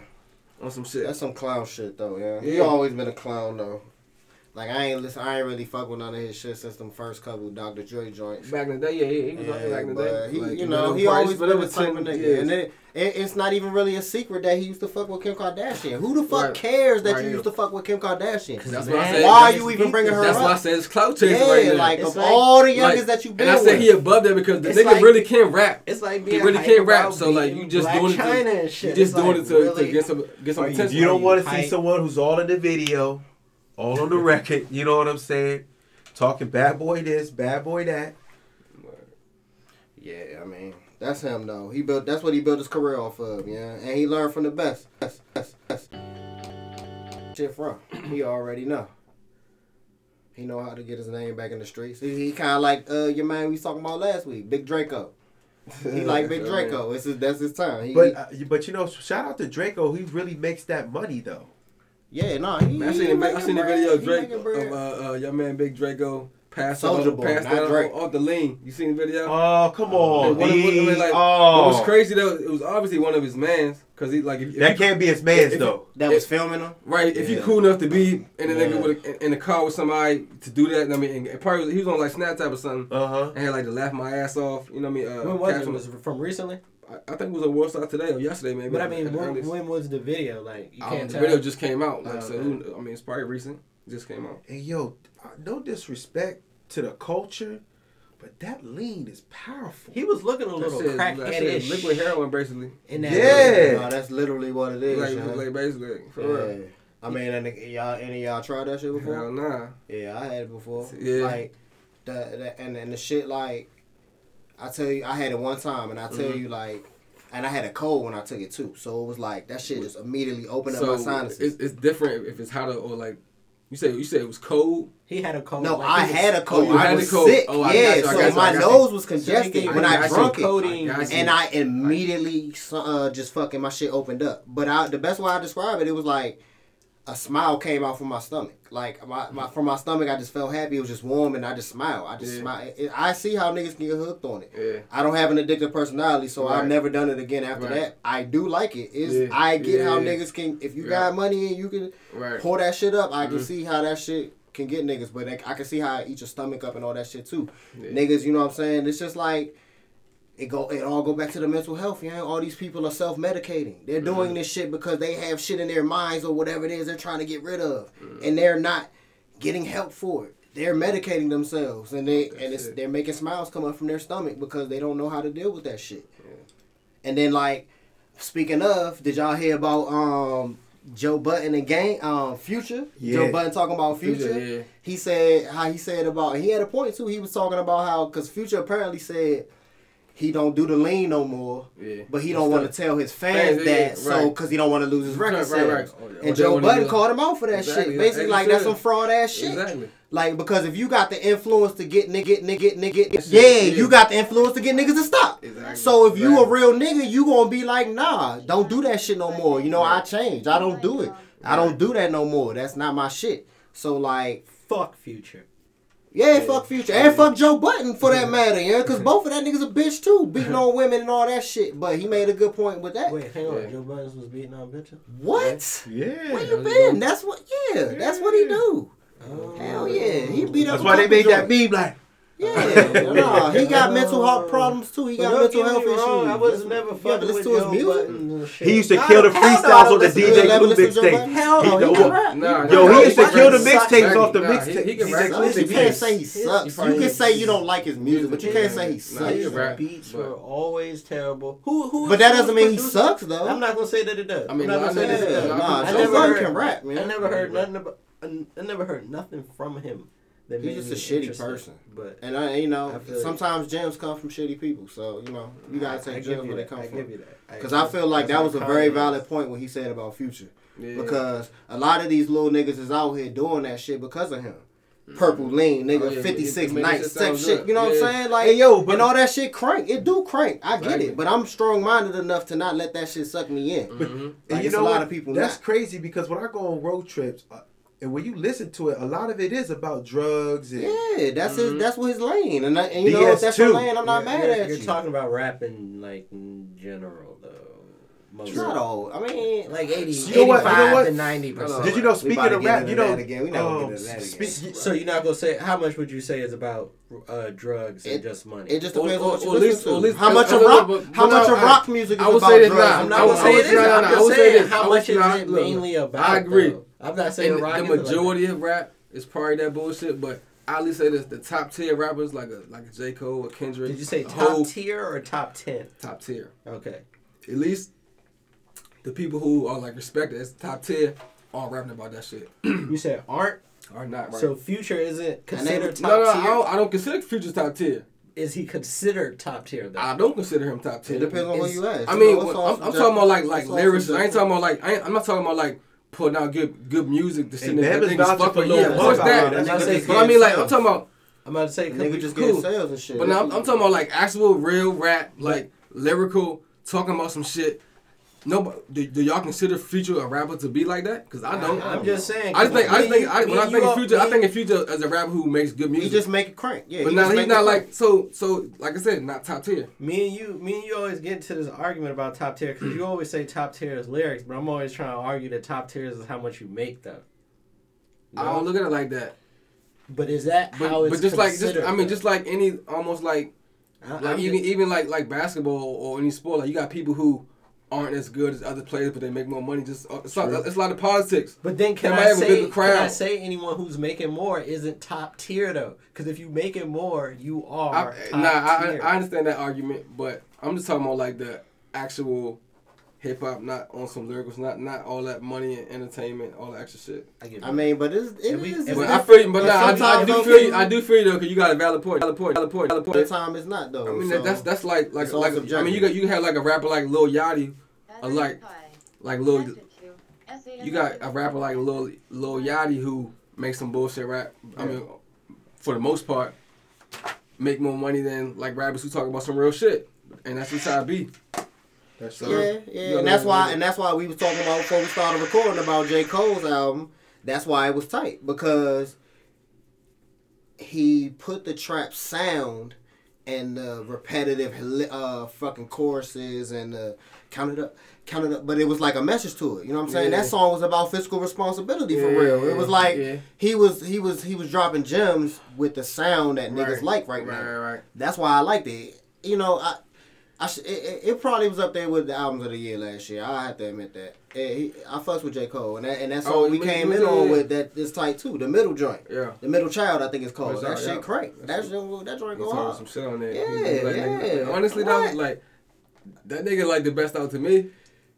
On some shit. That's some clown shit though, yeah. He always been a clown though. Like I ain't listen, I ain't really fuck with none of his shit since them first couple Dr. Dre joints. Back in the day, yeah, he, he was Yeah, back in the day. he, Like, you know, he price, always but been it a was type of 10 nigga, years. and it, it, it's not even really a secret that he used to fuck with Kim Kardashian. Who the fuck Right. cares that Right. you used to fuck with Kim Kardashian? That's Man, why I said. Why are you even bringing her That's up? That's why I said it's clout chasing yeah, right now. like It's of like- all the youngest Like, that you been and I said with. he above that because the nigga like- really can't rap. It's like He really can't rap, so like you just Black doing it to, you just It's doing it to, to get some get some attention. You don't want to see someone who's all in the video, all on the record. You know what I'm saying? Talking bad boy this, bad boy that. Yeah, I mean, that's him though. He built that's what he built his career off of, yeah. And he learned from the best. Best, best, best. Shit from. He already know. He know how to get his name back in the streets. He, he kind of like uh, your man we was talking about last week, Big Draco. He like Big Draco. It's his, that's his time. He, But uh, but you know, shout out to Draco. He really makes that money though. Yeah, no, he. Man, I he seen, the, I making seen the video of Drake making of uh, uh, your man Big Draco pass Soulja out, Boy, passed not out Drake. off the lean. You seen the video? Oh come on, And one of- one of- like, oh, What was crazy though? It was obviously one of his mans because he like if, if that you, can't be his man's if- though. that was filming him. right. If you cool enough to be in a nigga with a, in a car with somebody to do that, I mean, and, and probably was- he was on like Snapchat or something. Uh huh. and had like to laugh my ass off. You know what I mean? Uh, When was it? Was it from recently? I, I think it was on Worldstar today or yesterday maybe. But I mean, when, when was the video? Like you I don't can't know, the video just came out. Like, Oh, so okay. who, I mean, it's probably recent. It just came out. And yo, uh, no disrespect to the culture, but that lean is powerful. he was looking a That little shit, that shit is crackheadish. liquid heroin basically. In that Yeah. No, that's literally what it is. Like, yeah. like basically for yeah. real. I mean, and y'all, any of y'all tried that shit before? Hell nah. Yeah, I had it before. Yeah. Like the, the and and the shit like I tell you, I had it one time, and I tell Mm-hmm. you like, and I had a cold when I took it too. So it was like that shit just immediately opened up my sinuses. it's, it's different if it's how to or like You said you said it was cold. He had a cold. No, like, I had a cold. Oh, I was cold. sick. Oh, I yeah, got you, I so got you, my I got you. nose was congested gave when you I got drunk it. codeine. I and I immediately uh, just fucking my shit opened up. But I, the best way I describe it, it was like a smile came out from my stomach. Like my, my from my stomach, I just felt happy. It was just warm, and I just smiled. I just Yeah. smiled. I see how niggas can get hooked on it. Yeah. I don't have an addictive personality, so I've never done it again after Right. that. I do like it. It's, Yeah. I get how niggas can. If you Yeah. got money and you can Right. pour that shit up, I can Mhm. see how that shit can get niggas. But I can see how it eat your stomach up and all that shit too. Niggas, you know what I'm saying? It's just like it go. It all go back to the mental health. Yeah, all these people are self medicating. They're Mm-hmm. doing this shit because they have shit in their minds or whatever it is they're trying to get rid of, Mm-hmm. and they're not getting help for it. They're medicating themselves, and they and it's, shit. they're making smiles come up from their stomach because they don't know how to deal with that shit. And then like, speaking of, did y'all hear about um Joe Budden and Gang um Future? Joe Yeah. Budden talking about Future, Future. yeah. He said how he said about he had a point too. He was talking about how because Future apparently said he don't do the lean no more, Yeah. but he don't want to tell his fans Fans, yeah, that so right. because he don't want to lose his record Right, sales. right, right. Oh, yeah. Or And Joe wanna Budden do- called him out for that Exactly, shit. Basically, as like that's some fraud ass shit. Exactly. Like because if you got the influence to get nigga, get nigga, get nigga, That's yeah, yeah. you got the influence to get niggas to stop. Exactly. So if you a real nigga, you gonna be like, nah, don't do that shit no more. You know, I changed. I don't do it. I don't do that no more. That's not my shit. So like, Fuck Future. Yeah, fuck Future and fuck Joe Budden for that matter, yeah, because both of that niggas a bitch too, beating on women and all that shit. But he made a good point with that. Wait, hang on. Yeah. Joe Budden was beating on bitches. What? Yeah. Where you been? That's what. Yeah, that's what he do. Oh. Hell yeah, he beat up. That's why they couple made that meme like. Yeah, nah, he got mental health problems too. He got don't mental get health me issues. wrong, I was never you ever fucking with listen to his Joe music? Buttons and shit. He used to Nah, kill the hell no, I freestyles on the listen to DJ it. Clue listen mixtape. Budden. Hell no, He he can rap. Nah, Yo, he used to kill the mixtapes off the nah, mixtape. He, he can He's rap. exclusive. You can't say he sucks. You can say you don't like his music, but you can't say he Nah, sucks. he His can rap, beats but- were always terrible. Who who? But that doesn't mean he producing- sucks though. I'm not gonna say that it does. I mean, I'm not gonna say that it never- does. Nah, I Joe never Budden heard- can rap, man. I never heard nothing about. I I never heard nothing from him. That He's just a shitty person. But And I, you know, I feel you. sometimes gems come from shitty people. So you know, you gotta I take give gems you where they come I from. give you that. Because I feel like that was a very valid point what he said about Future. Yeah. Because a lot of these little niggas is out here doing that shit because of him. Purple lean, nigga, Oh, yeah, 56 it- it made nights, it type shit. You know what I'm saying? Like, Hey, yo, but- and all that shit crank. It do crank. I get Exactly. it. But I'm strong minded enough to not let that shit suck me in. Mhm. Like, And it's you know a lot what? of people That's not. crazy because when I go on road trips, uh, and when you listen to it, a lot of it is about drugs and Yeah, that's Mhm. his. That's what his lane. And, I, and you know, if that's your DS2. lane, I'm not mad you're, at You're talking about rapping like in general though. Most not all. I mean, like 80, You know what? You know 85 what? to 90 percent. Did you know? Speaking of rap, you know, that again. We never um, get that again. speak- So you're not gonna say how much would you say is about uh, drugs and It- just money? It just depends or- on what you or at listen least- to. or at least- how much of rock? but- How much of rock music is about drugs? I'm not would- gonna I say would it say- is. no, I'm no, just saying this. how much is it mainly about. I agree. Though? I'm not saying And rock the is like majority of rap is probably that bullshit, but I at least say this: the top tier rappers like a like a J Cole or Kendrick. Did you say top whole tier or top ten? top tier? Okay. At least the people who are like respected as top tier are rapping about that shit. You said aren't. Are not right. So Future isn't considered they- top no, no, tier. I don't, I don't consider Future's top tier. Is he considered top tier though? I don't consider him top tier. It depends on who Is- you ask. I mean, know, it's all I'm, I'm talking about like like It's all lyrics. I ain't talking about like I ain't, I'm not talking about like putting out good good music. To Hey, sit man, there. was That nigga's fucking yeah. Pump What's out that? there. That nigga But I mean, like I'm talking about. I'm about to say Nigga just cool. sales and shit. But now I'm, I'm talking about like actual real rap, like lyrical, talking about some shit. No, do, do y'all consider Future a rapper to be like that? Because I don't. I'm just saying. I just think I just think I, when I think you of all- Future, I think of Future as a rapper who makes good music. He just make it crank. Yeah, but he now he's not like crank. so so like I said, not top tier. Me and you, me and you always get into this argument about top tier because you always say top tier is lyrics, but I'm always trying to argue that top tier is how much you make though. I don't look at it like that. But is that But, how it's but just like just I mean though? just like any almost like I- like I'm even just- even like like basketball or any sport like you got people who aren't as good as other players but they make more money just uh, it's, not, it's a lot of politics. But then can I a say can I say anyone who's making more isn't top tier though? Because if you making more, you are I, nah, I. I understand that argument, but I'm just talking about like the actual hip hop, not on some lyricals, not not all that money and entertainment, all that extra shit. I, give I mean, but it's, it we- is- But I feel, but nah, I, I do those feel you. I do feel you though, because you got a valid point, valid point, valid point, valid Other point. time is not though. I mean, so- that's that's like like it's all like I mean, you got you have like a rapper like Lil Yachty, I like like Lil. You got a rapper like Lil Lil Yachty who make some bullshit rap. I mean, for the most part, make more money than like rappers who talk about some real shit, and that's just how it be. That's So- Yeah, yeah, and that's why, and that's why we was talking about before we started recording about J. Cole's album. That's why it was tight because he put the trap sound and the repetitive uh fucking choruses and the count it up, count it up, but it was like a message to it. You know what I'm saying? Yeah. That song was about fiscal responsibility for Yeah, real. It was like yeah. he was he was he was dropping gems with the sound that niggas like right, Right, now. right, right. That's why I liked it. You know, I, I sh- it, it, it probably was up there with the albums of the year last year. I have to admit that. Yeah, he, I fucks with J Cole, and that, and that song Oh, we came in on with that is tight too. The middle joint, Yeah. the middle child, I think it's called. What's that shit yeah. crack. That shit, that joint go hard. some shit on there. Yeah, was like, yeah. Honestly, though, What? like that nigga like the best out to me.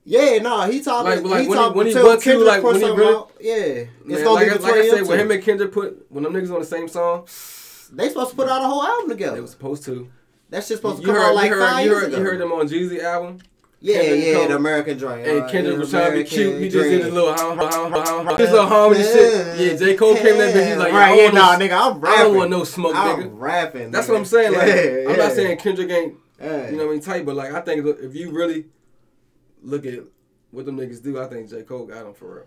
Yeah, no, he talking. Like- like he when he- talking when he went to, like, when he really- out. Yeah, it's Man, gonna like, be like I said, when him and Kendrick put when them niggas on the same song, They supposed to put out a whole album together. they was supposed to. That shit supposed to come heard, out like you heard, five you years ago. you heard them on Jeezy album, Yeah, Kendrick yeah, Cole. the American Dream. and uh, Kendrick was trying to be cute. He just did his little hum, hum, hum, hum, his little harmony shit. Yeah, J Cole came in that. He's like, right, yeah, nah, no- nigga, I'm rapping. I don't want no smoke, I'm nigga. rapping. That's nigga. what I'm saying. Like, Yeah, I'm not saying Kendrick ain't, Yeah. you know what I mean, tight, but like, I think if you really look at what them niggas do, I think J Cole got him for real.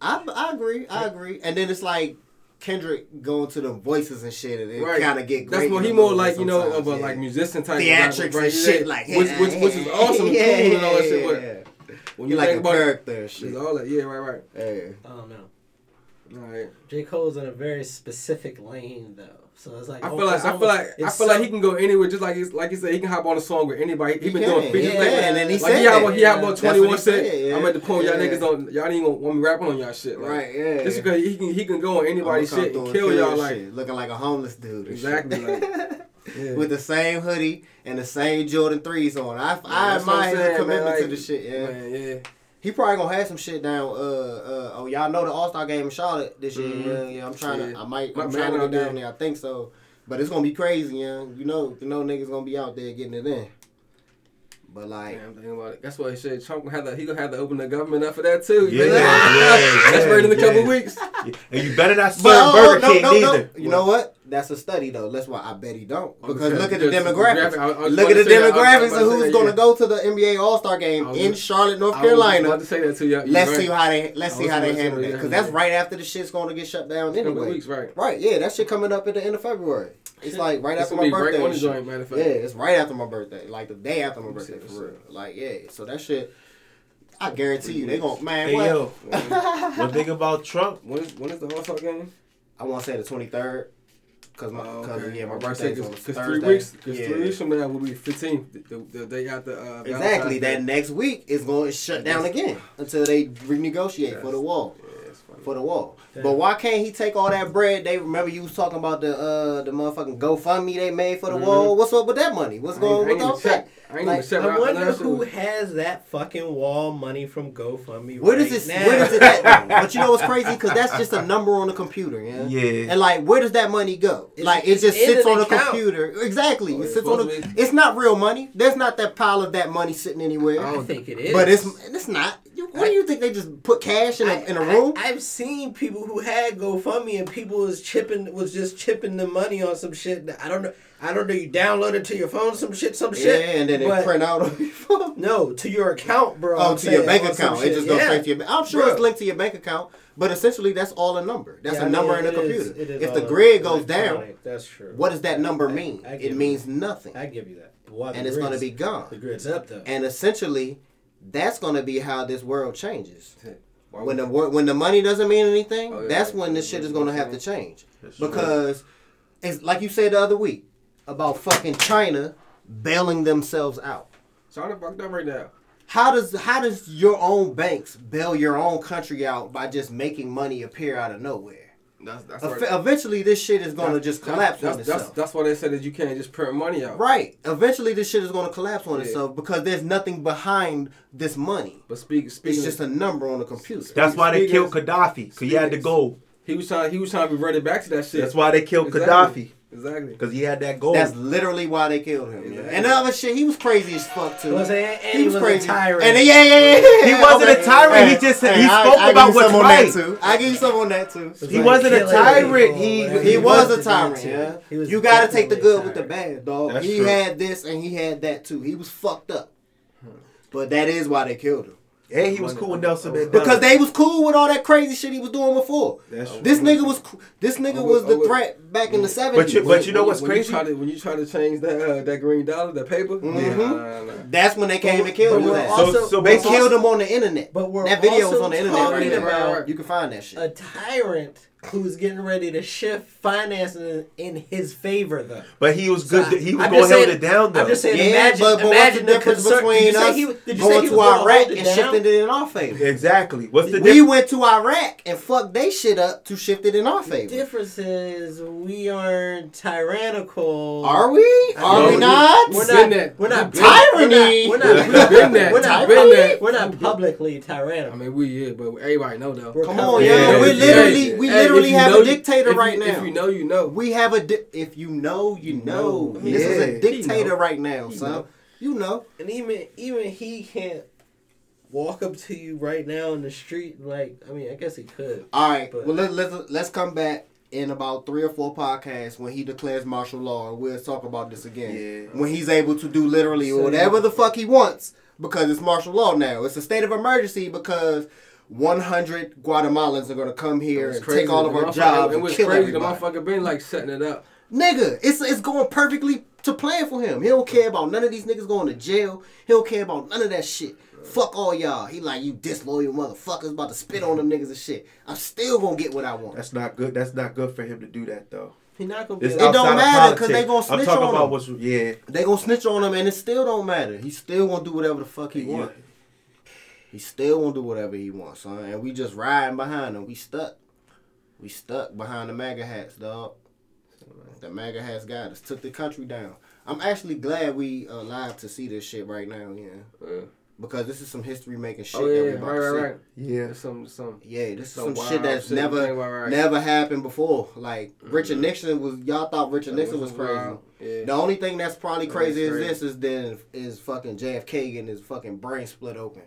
I, I agree. I agree. And then it's like Kendrick going to the voices and shit, and it Right. kind of get. That's great more in he more like you know of a yeah. like musician type of theatrics rapper, right? and shit, like which which which is awesome and yeah, cool and all that shit. yeah, But yeah. when You you like a think about it, character shit. all that. Yeah, right, right. Yeah. I don't know. All right. J. Cole's in a very specific lane though, so it's like I oh, feel like I feel like I it's feel like he can go anywhere. Just like he's like he said, he can hop on a song with anybody. He, He been can, doing features yeah, like and then he like said he had that. one, he had one That's twenty what one he said. said, yeah. I'm at the point y'all niggas don't y'all ain't gonna want me rapping on y'all shit. Like, Right. Yeah. Just because he can he can go on anybody's shit and kill y'all like shit, looking like a homeless dude. Exactly, yeah. With the same hoodie and the same Jordan threes on. I, I That's what I'm admire his commitment man, to the shit. Yeah. Man, yeah. He probably gonna have some shit down. Uh, uh, oh, y'all know the All Star game in Charlotte this year. Mhm. Yeah, yeah. I'm trying to. I might. I'm trying to get down there. I think so. But it's gonna be crazy, yeah. You know, you know, niggas gonna be out there getting it in. But like, Damn, thinking about it. That's why he said Trump gonna have to he gonna have to open the government up for that too. Yeah, know? yeah, That's yeah, right in a couple yeah. weeks. And you better not serve but oh, Burger King neither. You know what? That's a study though. That's why I bet he don't. Oh, Because because- look at the because demographics. demographic- I I Look at the to that. I was- I was demographics of to who's say, gonna yeah. go to the NBA All Star game I was in Charlotte, North I was Carolina. about to say that to you. Let's right. see how they let's see how they handle say that that, because that's right after the shit's going to get shut down Couple anyway. weeks, right? Right, yeah, that shit coming up at the end of February. It's like right It's after my be right birthday. on and the shit. joint, matter of. Yeah, it's right after my birthday, like the day after my Let me see birthday for real. Like yeah, so that shit, I guarantee you they gon' man. Hey what? yo, one thing about Trump, When is when is the All Star game? I want to say the twenty third, cause my Oh, cause okay. yeah my birthday was gonna say, birthday's on 'cause- Thursday. three weeks, cause yeah. three weeks from now will be 15th, the, the, the day after. Uh, Exactly. That next week is going to shut down again until they renegotiate for the wall. Yeah, it's funny. For the wall. Damn. But why can't he take all that bread? They remember you was talking about the uh the motherfucking GoFundMe they made for the Mhm. wall. What's up with that money? What's I going on with all that? I Like. I wonder who has that fucking wall money from GoFundMe. Where does right this? now. Where does it at? but you know what's crazy? Because that's just a number on the computer, yeah. Yeah. And like, where does that money go? It's- like, it just sits on the account. computer. Exactly. Oh, it it's sits on the. It's not real money. There's not that pile of that money sitting anywhere. I don't think it is. But it's it's not. You- What do you think they just put cash in a, in a room? I, have seen people who had GoFundMe and people was chipping was just chipping the money on some shit. that- I don't know. I don't know. You download it to your phone, some shit, some yeah, shit. and then but- print out on your phone. No, to your account, bro. Oh, I'm to your bank account. It just goes Yeah. straight to your. bank. I'm sure Bruh. it's linked to your bank account, but essentially that's all a number. That's Yeah, a I number mean, in a it is- computer. it is if the grid goes down, that's true. what does that number I- mean? I it means that. nothing, I give you that. And it's going to be gone. The grid's up though. And essentially, that's going to be how this world changes. When the wor- when the money doesn't mean anything, Oh, yeah. that's when this shit is going to have to change. That's true. Because it's like you said the other week about fucking China bailing themselves out. China fucked up right now. How does how does your own banks bail your own country out by just making money appear out of nowhere? That's that's Eff- why- eventually, this shit is going to that's- just collapse that's, on that's, itself. That's, that's why they said that you can't just print money out. right. Eventually, this shit is going to collapse on Yeah. itself because there's nothing behind this money. But speak, speaking It's just a number on the computer. That's why they killed Gaddafi, because he had to go. He was trying. He was trying to revert it back to that shit. That's why they killed Exactly. Gaddafi Exactly. because he had that gold. That's literally why they killed him. Yeah. And the other shit, he was crazy as fuck too. Was and, and he he was was crazy. a tyrant. And yeah, yeah, yeah, yeah. He wasn't a tyrant, he just- he spoke I, about what's right. that too. I give you some on that too. He like wasn't a tyrant, people, he- He was wanted a tyrant, yeah. He was You gotta take the good with the bad, dog. That's he true. had this and he had that too. He was fucked up. But that is why they killed him. And he was cool with Nelson Mandela. Because they was cool with all that crazy shit he was doing before. That's true. This nigga was this nigga Oh, was the oh, threat back in the But seventies. you- but you know what's when crazy? You try to, when you try to change that uh, that green dollar, that paper. Mhm. Yeah, nah, nah, nah. That's when they came and killed him. we're with that. also- so, so they basically- killed him on the internet. But we're that video also is on the internet right talking now. about You can find that shit. a tyrant who's getting ready to shift finances in his favor, though. But he was good. So, he was I'm going to hold it down though. I'm just saying, yeah, imagine, but, but what's the imagine the difference concern. between did you us he, did you say going he to was gonna Iraq and down? shifting it in our favor? exactly. What's the We difference? went to Iraq and fucked they shit up to shift it in our The favor. difference is we aren't tyrannical. Are we? Are No, we we- not? We're not. that. We're not. Tyranny. We're not. We're We've not. been that. We're not. Been that. We're not publicly tyrannical. I mean, we yeah, but everybody know though. Come on, Yeah, yo. We yeah. literally, we Hey, literally have know a dictator you- right now. If you know, you know. We have a di- if you know, you know. know. This is a dictator know. right now, He son. know. You know. And even even he can't walk up to you right now in the street. Like I mean, I guess he could. All right. But- well, let, let's let's come back in about three or four podcasts when he declares martial law, and we'll talk about this again. Yeah. When he's able to do literally So- whatever the fuck he wants because it's martial law now. It's a state of emergency because. 100 Guatemalans are gonna come here and crazy. take all of our motherfucker- jobs It and was kill crazy. everybody. The motherfucker been like setting it up. Nigga, it's it's going perfectly to plan for him. He don't care about none of these niggas going to jail. He don't care about none of that shit. Fuck all y'all. He like you disloyal motherfuckers about to spit on them niggas and shit. I'm still gonna get what I want. That's not good. That's not good for him to do that though. He not gonna be. It's It don't matter of matter, 'cause politics. they gonna I'm snitch talking on about him. what's yeah. They gonna snitch on him and it still don't matter. He still gonna do whatever the fuck he Yeah. want. He still gonna do whatever he wants, son. And we just riding behind him. We stuck. We stuck behind the MAGA hats, dog. The MAGA hats got us. Took the country down. I'm actually glad we uh, alive to see this shit right now, yeah. Yeah. Because this is some history making oh, shit Oh that yeah, we right, about right, to see. right. Yeah. Some, some. Yeah, this is Some some shit that's shit, never right, right, right. never happened before. Like mm-hmm. Richard Nixon was y'all thought Richard That Nixon was crazy. Yeah. The only thing that's probably That crazy is crazy. this is then is fucking JFK getting his fucking brain split open.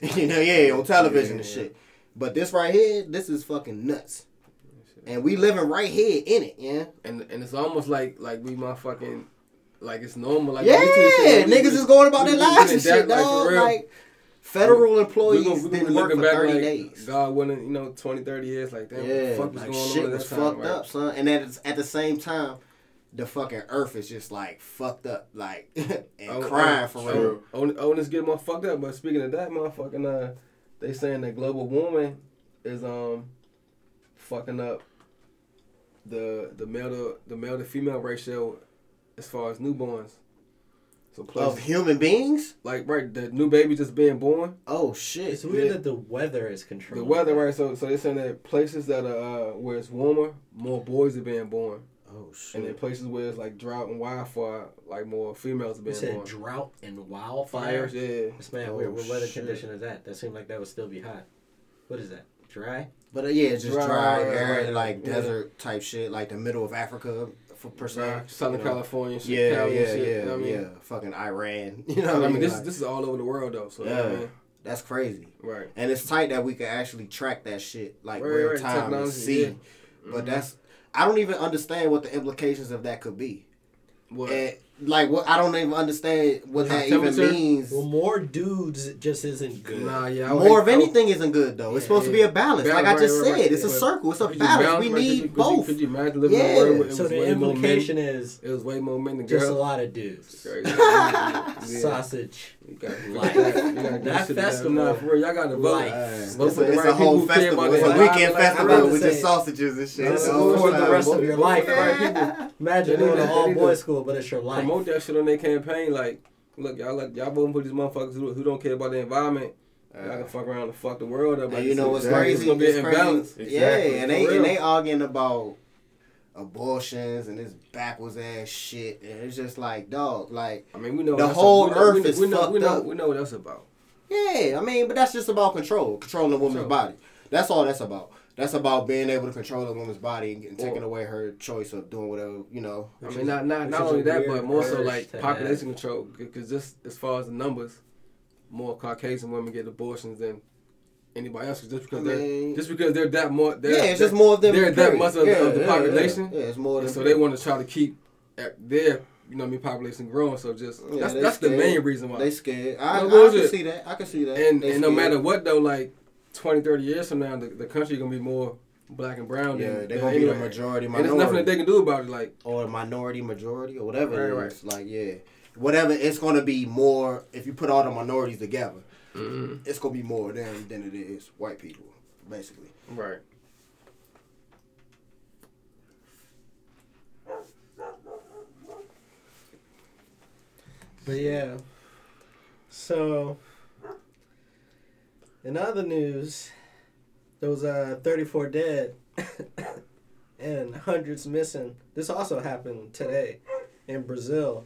you know, yeah, on television and Yeah. shit. But this right here, this is fucking nuts. And we living right here in it, yeah. And and it's almost like like we motherfucking like it's normal. Like yeah, we used to this shit, niggas we- is going about their lives and that, shit, like, dog. real. Like federal We employees gonna, we didn't gonna work looking for back thirty like days. God willing, you know, 20, 30 years, like damn, Yeah, what the fuck was like going shit on at was that time? fucked right? up, son. And at at the same time, the fucking earth is just like fucked up, like and Oh, crying oh, for oh, real. Oh, oh, this get more fucked up. But speaking of that, motherfucking, uh, they saying that global warming is um fucking up the the male to the male to female ratio as far as newborns. So Of plus, human beings? like right, the new baby just being born, Oh shit! It's weird Yeah. that the weather is controlled. the weather, right? So so they're saying that places that are uh, where it's warmer, more boys are being born, Oh and then shit! places where it's like drought and wildfire, like more females are You said born. drought and Fires, wildfires. yeah. This man, Oh, weird. What weather shit. condition is that? That seemed like that would still be hot. What is that? Dry? But uh, yeah, it's just Right, dry, right, right, arid, right. like Yeah. desert type shit, like the middle of Africa for per se. Right. Southern you know? California, shit, Yeah, Cali yeah, shit, yeah, you know what I mean? yeah. Fucking Iran. You know I what I mean, mean? this Like, this is all over the world though. So you know what I Yeah. mean? that's crazy. right. And it's tight that we can actually track that shit like Right, real right, time and technology, see. yeah. But Mhm. that's I don't even understand what the implications of that could be. What? And like what I don't even understand what High that even temperature? means. Well, more dudes just isn't good. Nah, yeah. Would More of hate- would- anything isn't good though. It's Yeah, supposed to be a balance. Balance, like I just right, right, said, right. it's a circle. It's a Could balance. balance, We right? Need you- could you- both. Could you imagine living in Yeah. a world where it So was the way more men? implication is It was way more men than girls. just a lot of dudes. Sausage. You got you Like, got- you gotta that get shit festival, for y'all gotta vote. like, It's for a, the it's a whole festival. It's a weekend festival with just sausages and shit. That's the Yeah. whole for the time. rest of your life. Yeah. Imagine They doing to- an all boys school, but it's your life. Promote that shit on their campaign. Like, look, y'all, like, y'all voting for these motherfuckers who, who don't care about the environment. Y'all can fuck around and fuck the world up. And Like, you know what's Exactly. It's crazy? gonna be It's an crazy. imbalance. Yeah, and they and they arguing about abortions and this backwards ass shit, and it's just like, dog, like, I mean, we know The whole we earth we know, is we know, we fucked know, up. we know what that's about. yeah, I mean, but that's just about control, controlling a woman's Sure. body. That's all that's about. That's about being able to control a woman's body and taking Well- away her choice of doing whatever you know. I mean, not not not only that, but more so like to population control. Because just as far as the numbers, more Caucasian women get abortions than anybody else. Just because I they're just because they're that more. They're, yeah, it's just more of them. They're that much of, Yeah, of the yeah, population, Yeah, yeah, it's more than so they want to try to keep at their you know what I mean population growing. So just Yeah, that's they that's the main reason why. They scared. I, No I, bullshit. can see that. I can see that. and and no matter what though, like 20, 30 years from now, the, the country gonna be more black and brown. yeah, than, they're gonna be the anyway. majority And there's nothing that they can do about it. Like or minority majority or whatever Right, it is. Like yeah, whatever. It's gonna be more if you put all the minorities together. Mm-hmm. It's gonna be more than than it is white people, basically. right. But yeah. So in other news, there was uh 34 dead and hundreds missing. This also happened today in Brazil.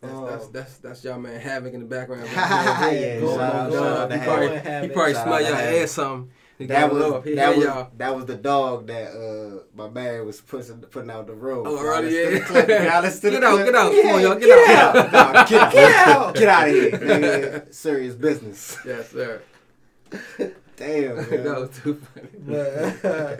That's, Um, that's that's that's y'all man havoc in the background. Yeah, go- shout go- out- go he probably, and have he probably smell y'all ass something. He That was up. He that was y'all. that was the dog that uh my man was pushing putting out the room. Oh, Y'all early, listen to yeah. the clip. Y'all listen to the Get out, get out. Yeah, Come on, y'all, get get out. out. Nah, get out. Get out. Get out of here. Nigga. Serious business. Yes, sir. Damn. that was too funny. But uh,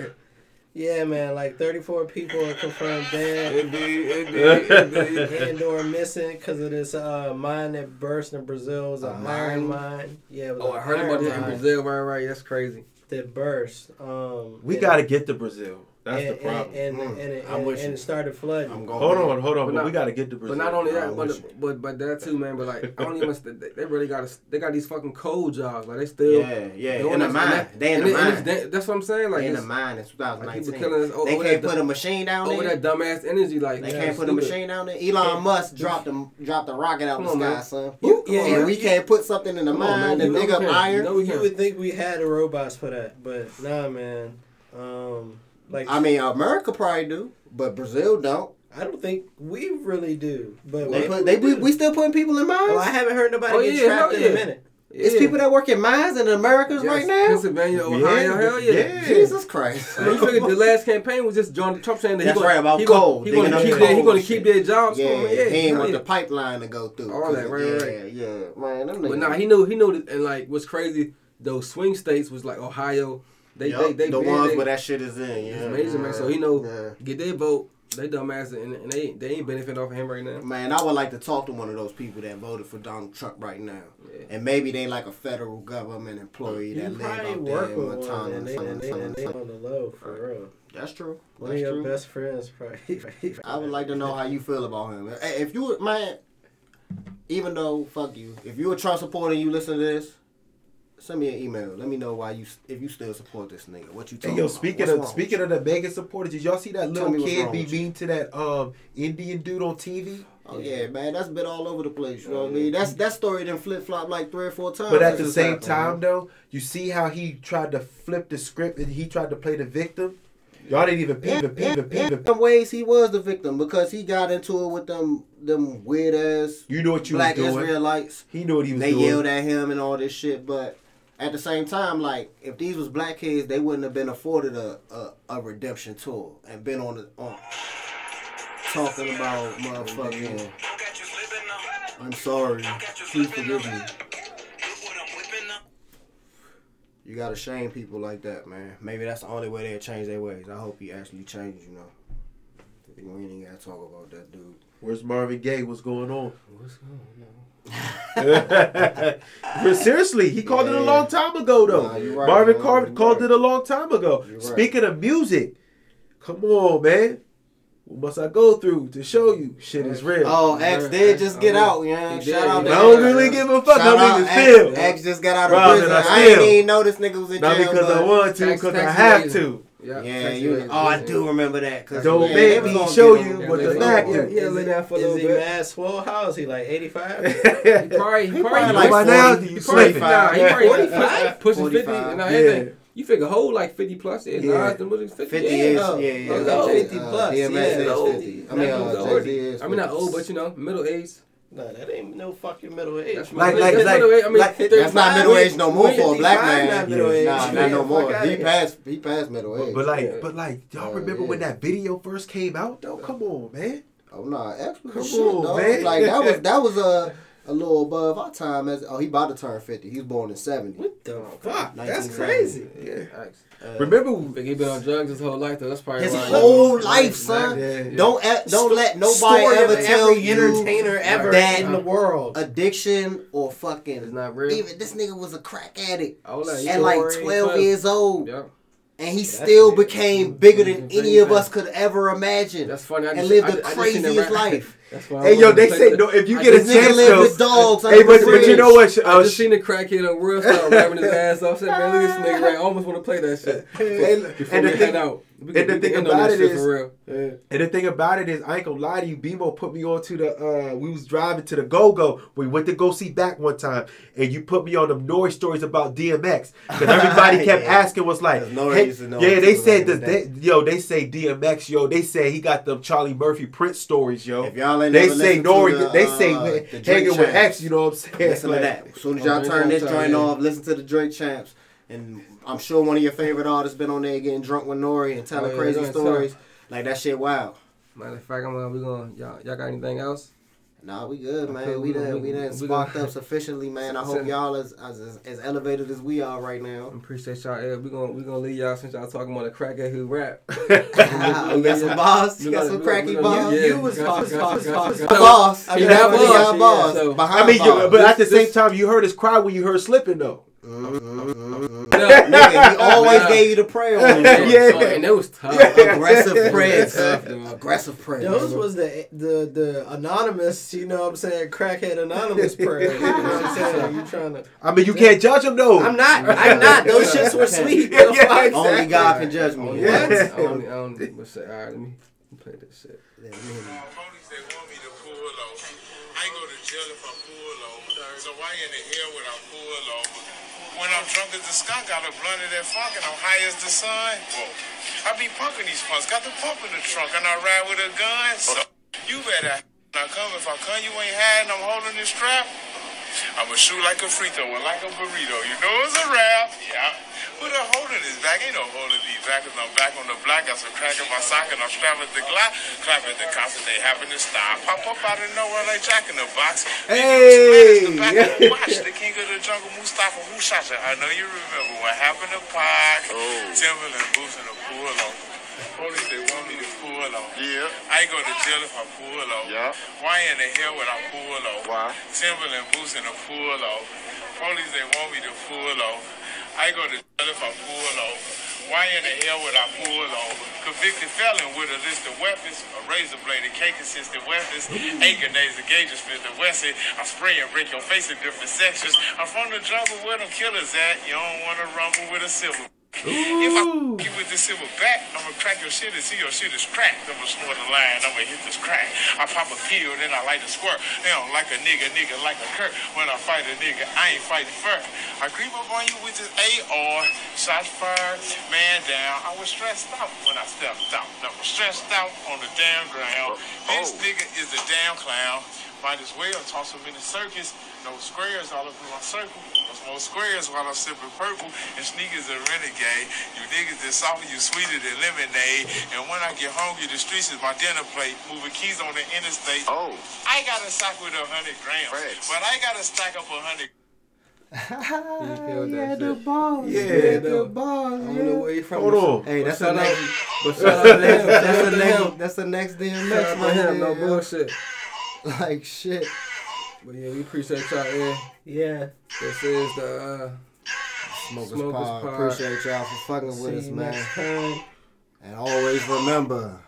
yeah, man, like 34 people are confirmed dead. Indeed, indeed, indeed. and or missing because of this uh, mine that burst in Brazil. It was A an iron mine? mine. Yeah, it was Oh, an I heard about that in Brazil. Right, right. That's crazy. that burst. Um, We gotta get to Brazil. That's and, the problem. And, and, Mm, and, and, I'm with and it started flooding. I'm going. hold on, hold on. But But, not- we gotta get to Brazil. But not only that, but but but that too, man. But like, I don't even. They, they really got to. They got these fucking cold jobs. Like they still. Yeah, yeah. doing In the this- mine. and They in the mine. it's That's what I'm saying. Like, They in the mine in like 2019. people killing us. Oh, They can't that, put a machine down over there. that dumbass energy. Like, They can't put a machine down there. Elon Musk dropped the dropped the rocket out Come the sky, son. Yeah, and we can't put something in the mine man. to You dig up iron. You would think we had the robots for that, but nah, man. Um, like I mean, America probably do, but Brazil don't. I don't think we really do. But They put they we, we, we still putting people in mines. Well, I haven't heard nobody Oh, get yeah, trapped in yeah. a minute. It's Yeah. people that work in mines in Americas Yes, right now. Pennsylvania, Ohio, hell yeah. yeah. Jesus Christ. I mean, you figured the last campaign was just John Trump saying that That's gonna, right, about he coal, He gonna keep their, he gonna keep their jobs. Yeah, for 'em, yeah, he ain't hell want the pipeline to go through. All that, 'cause- right, yeah, right. Yeah, man. Them But niggas- nah, he knew he knew that, and like what's crazy, those swing states was like Ohio. They Yup, they they the ones they, where that shit is in. Yeah, It's major, man. yeah, So he know yeah. get their vote. They dumbass and, and they they ain't benefiting off of him right now. Man, I would like to talk to one of those people that voted for Donald Trump right now. Yeah. And maybe they like a federal government employee You that live probably out there work in with one, Montana. and they, and they, and they on the low for real. That's true. One That's of your true. best friends probably. I would like to know how you feel about him. Hey, If you man, even though fuck you, if you a Trump supporter and you listen to this, send me an email. Let me know why you if you still support this nigga. What you Hey, talking yo, about? speaking of speaking of the biggest supporters, did y'all see that little kid be mean to that um Indian dude on TV? Oh yeah, man, that's been all over the place. You know what I mean? That's that story done flip flop like three or four times. But at the same happened, time, man. though, you see how he tried to flip the script and he tried to play the victim. Y'all didn't even peep, yeah, peep, yeah. peep, In some ways, he was the victim because he got into it with them them weird ass You know what you black was doing. Israelites. He knew what he was they doing. yelled at him and all this shit. But at the same time, like if these was black kids, they wouldn't have been afforded a a, a redemption tour and been on the on talking about motherfucking. I'm sorry. Please forgive me. You gotta shame people like that, man. Maybe that's the only way they'll change their ways. I hope he actually changes, you know. We ain't even gotta talk about that dude. Where's Marvin Gaye? What's going on? What's going but seriously, he called it a long time ago, though. Nah, right, Marvin man. Car- You called right. it a long time ago. You right. Speaking of music, come on, man. What must I go through to show you shit is real? Oh, X did just get out, yeah. He Shout did, out he to I don't really give a fuck Shout how out niggas X. feel. X just got out of Rather prison. I I, ain't steal. even know this nigga was in Not jail. Not because I want to, because I have to. Yeah, Yeah, you. Oh, I do remember that. Cause Don't yeah, make they was show you him. what Yeah, the lay back is. Yeah, lay down for a Is little he bit. mad swole? How is he like 85? He probably, he He probably, probably like like now, 40, you he probably, sleeping. nah, he probably 45? pushing 50 45. Yeah. You figure whole like 50 plus. Yeah, Yeah. Nas, the movie 50. 50 yeah. is, yeah, yeah. oh, uh, 50 uh, plus, DMX yeah, is 50. I mean, Not uh, old. I mean, not old, but you know, middle age. No, that ain't no fucking middle age. That's Like- like- that's like- middle age. I mean, like- That's not middle we- age no more for a black man. not middle age. Nah, Yeah, not no more. He passed. He passed middle But, age. but like, Yeah. but like, y'all Oh, remember when yeah. that video first came out? Though, come on, man. Oh no, X was Come shit, on, dog. man. Like that was that was a a little above our time. As oh, he about to turn fifty. He was born in seventy. What the fuck? That's crazy. Yeah. Uh, Remember? Think he been on drugs his whole life though. That's probably His why. whole life, son. Yeah, yeah. Don't don't let nobody ever tell every you entertainer ever that in the world. addiction or fucking It's not real. Even this nigga was a crack addict Oh, like, at like Story, twelve twelve. years old, Yeah. and he That's still it. became bigger than any of us could ever imagine, That's funny. I and lived I, the I just seen that craziest rap- life. That's why Hey, yo, they to say play no. If you I get a nigga chance, lived though. with dogs. Hey, but, but you know what? I Uh, just seen the crackhead on real start rapping his ass off. Said, man, look at this nigga. Right, I almost want to play that shit. Hey, Before and we the head thing- out. We and can- the thing can end on about that it shit is- for real. And the thing about it is, I ain't gonna lie to you. BMO put me on to the. uh We was driving to the Go Go. We went to go see back one time, and you put me on them noise stories about DMX because everybody kept Yeah. asking was like, Nori hey, used to yeah, they said that the they, yo, they say DMX, yo, they say he got them Charlie Murphy Prince stories, yo. If y'all ain't They never say listened Nori, the, they uh, say the Drake hanging with X, you know what I'm saying? Listen to that. As soon as y'all turn this joint off, listen to the Drink Champs. And I'm sure one of your favorite artists been on there getting drunk with Nori and telling Oh, yeah, crazy that's stories. Like that shit wild. Matter of fact, I'm uh, we going y'all y'all got anything else? Nah, we good, man. Okay, we we done, gonna- we done we sparked up sufficiently, man. I hope y'all as, as as elevated as we are right now. Appreciate y'all. Yeah, we gonna we gonna leave y'all since y'all talking about a crackhead who rap. you got some bars? You got some cracky gonna- bars? yeah, You was boss, boss, got- boss. got- Boss. I mean, definitely that got was- bars. so- Behind I mean, you, but at the This- same time, you heard us cry when you heard slipping though. Nigga, he always Nah. gave you the prayer on Yeah. it. And it was tough. Aggressive prayers. Tough, dude. Aggressive prayers. Those was the the the anonymous, you know what I'm saying, crackhead anonymous prayer. You know what I'm saying? You trying to I mean, you can't judge them though. I'm not I'm not. Those shits were sweet. Yeah, yeah, Only God can judge me. Only, What? I only, I only, what's that? All right, let me play this shit. Police, they want me to pull over. I go to jail if I pull over. So why in the hell would I pull over? When I'm drunk as the skunk, got a blunt of that funk, and I'm high as the sun. Whoa. I be pumping these punks, got the pump in the trunk, and I ride with a gun. So you better not come. If I come, you ain't hiding. I'm holding this strap. I'ma shoot like a free throw and like a burrito. You know it's a rap. Yeah. Put a hole in his back. Ain't no hole in these back cause I'm back on the block. Got some crack in my sock and I'm strapped the Glock. Clap at the cops and they happen to stop. Pop up out of nowhere like Jack in the box. Hey! The back of the watch. The king of the jungle, Mustafa. Who shot you? I know you remember what happened to Pac. Oh. Timberland boots in the pool on. Police, they want me to pull on. Yeah. I ain't go to jail if I pull off. Yeah. Why in the hell would I pull off? Why? Timberland boots in a pull off. Police, they want me to pull off. I go to jail if I pull over. Why in the hell would I pull over? Convicted felon with a list of weapons, a razor blade, a cake consistent weapons, eight grenades, a gauge, Smith and Wesson. I spray and break your face in different sections. I'm from the jungle where them killers at. You don't want to rumble with a silver. If I you with this silver back, I'ma crack your shit and see your shit is cracked. I'ma snort a line, I'ma hit this crack. I pop a pill, then I light a squirt. They don't like a nigga, nigga like a Kurt. When I fight a nigga, I ain't fighting first. I creep up on you with this AR, shots fired, man down. I was stressed out when I stepped out. I was stressed out on the damn ground. This Oh. nigga is a damn clown. Might as well toss him in the circus. No squares all up in my circle. No more squares while I'm sipping purple. And sneakers a renegade. You niggas is soft, you sweeter than lemonade. And when I get hungry, the streets is my dinner plate. Moving keys on the interstate. Oh. I got a sock with a hundred grams. Facts. But I got to stack up a hundred. yeah, the that balls. Yeah, Yeah, the balls. I don't know where he from. Hold on. Hey, But that's the shout out, next. but shout out to him. That's Shout the next. him. That's the next DMX Shout out to him. No bullshit. Like shit. But yeah, we appreciate y'all. Yeah, Yeah. this is the. Uh, Smokers, Smokers Pod. Pod. Appreciate y'all for fucking with us, man. And always remember,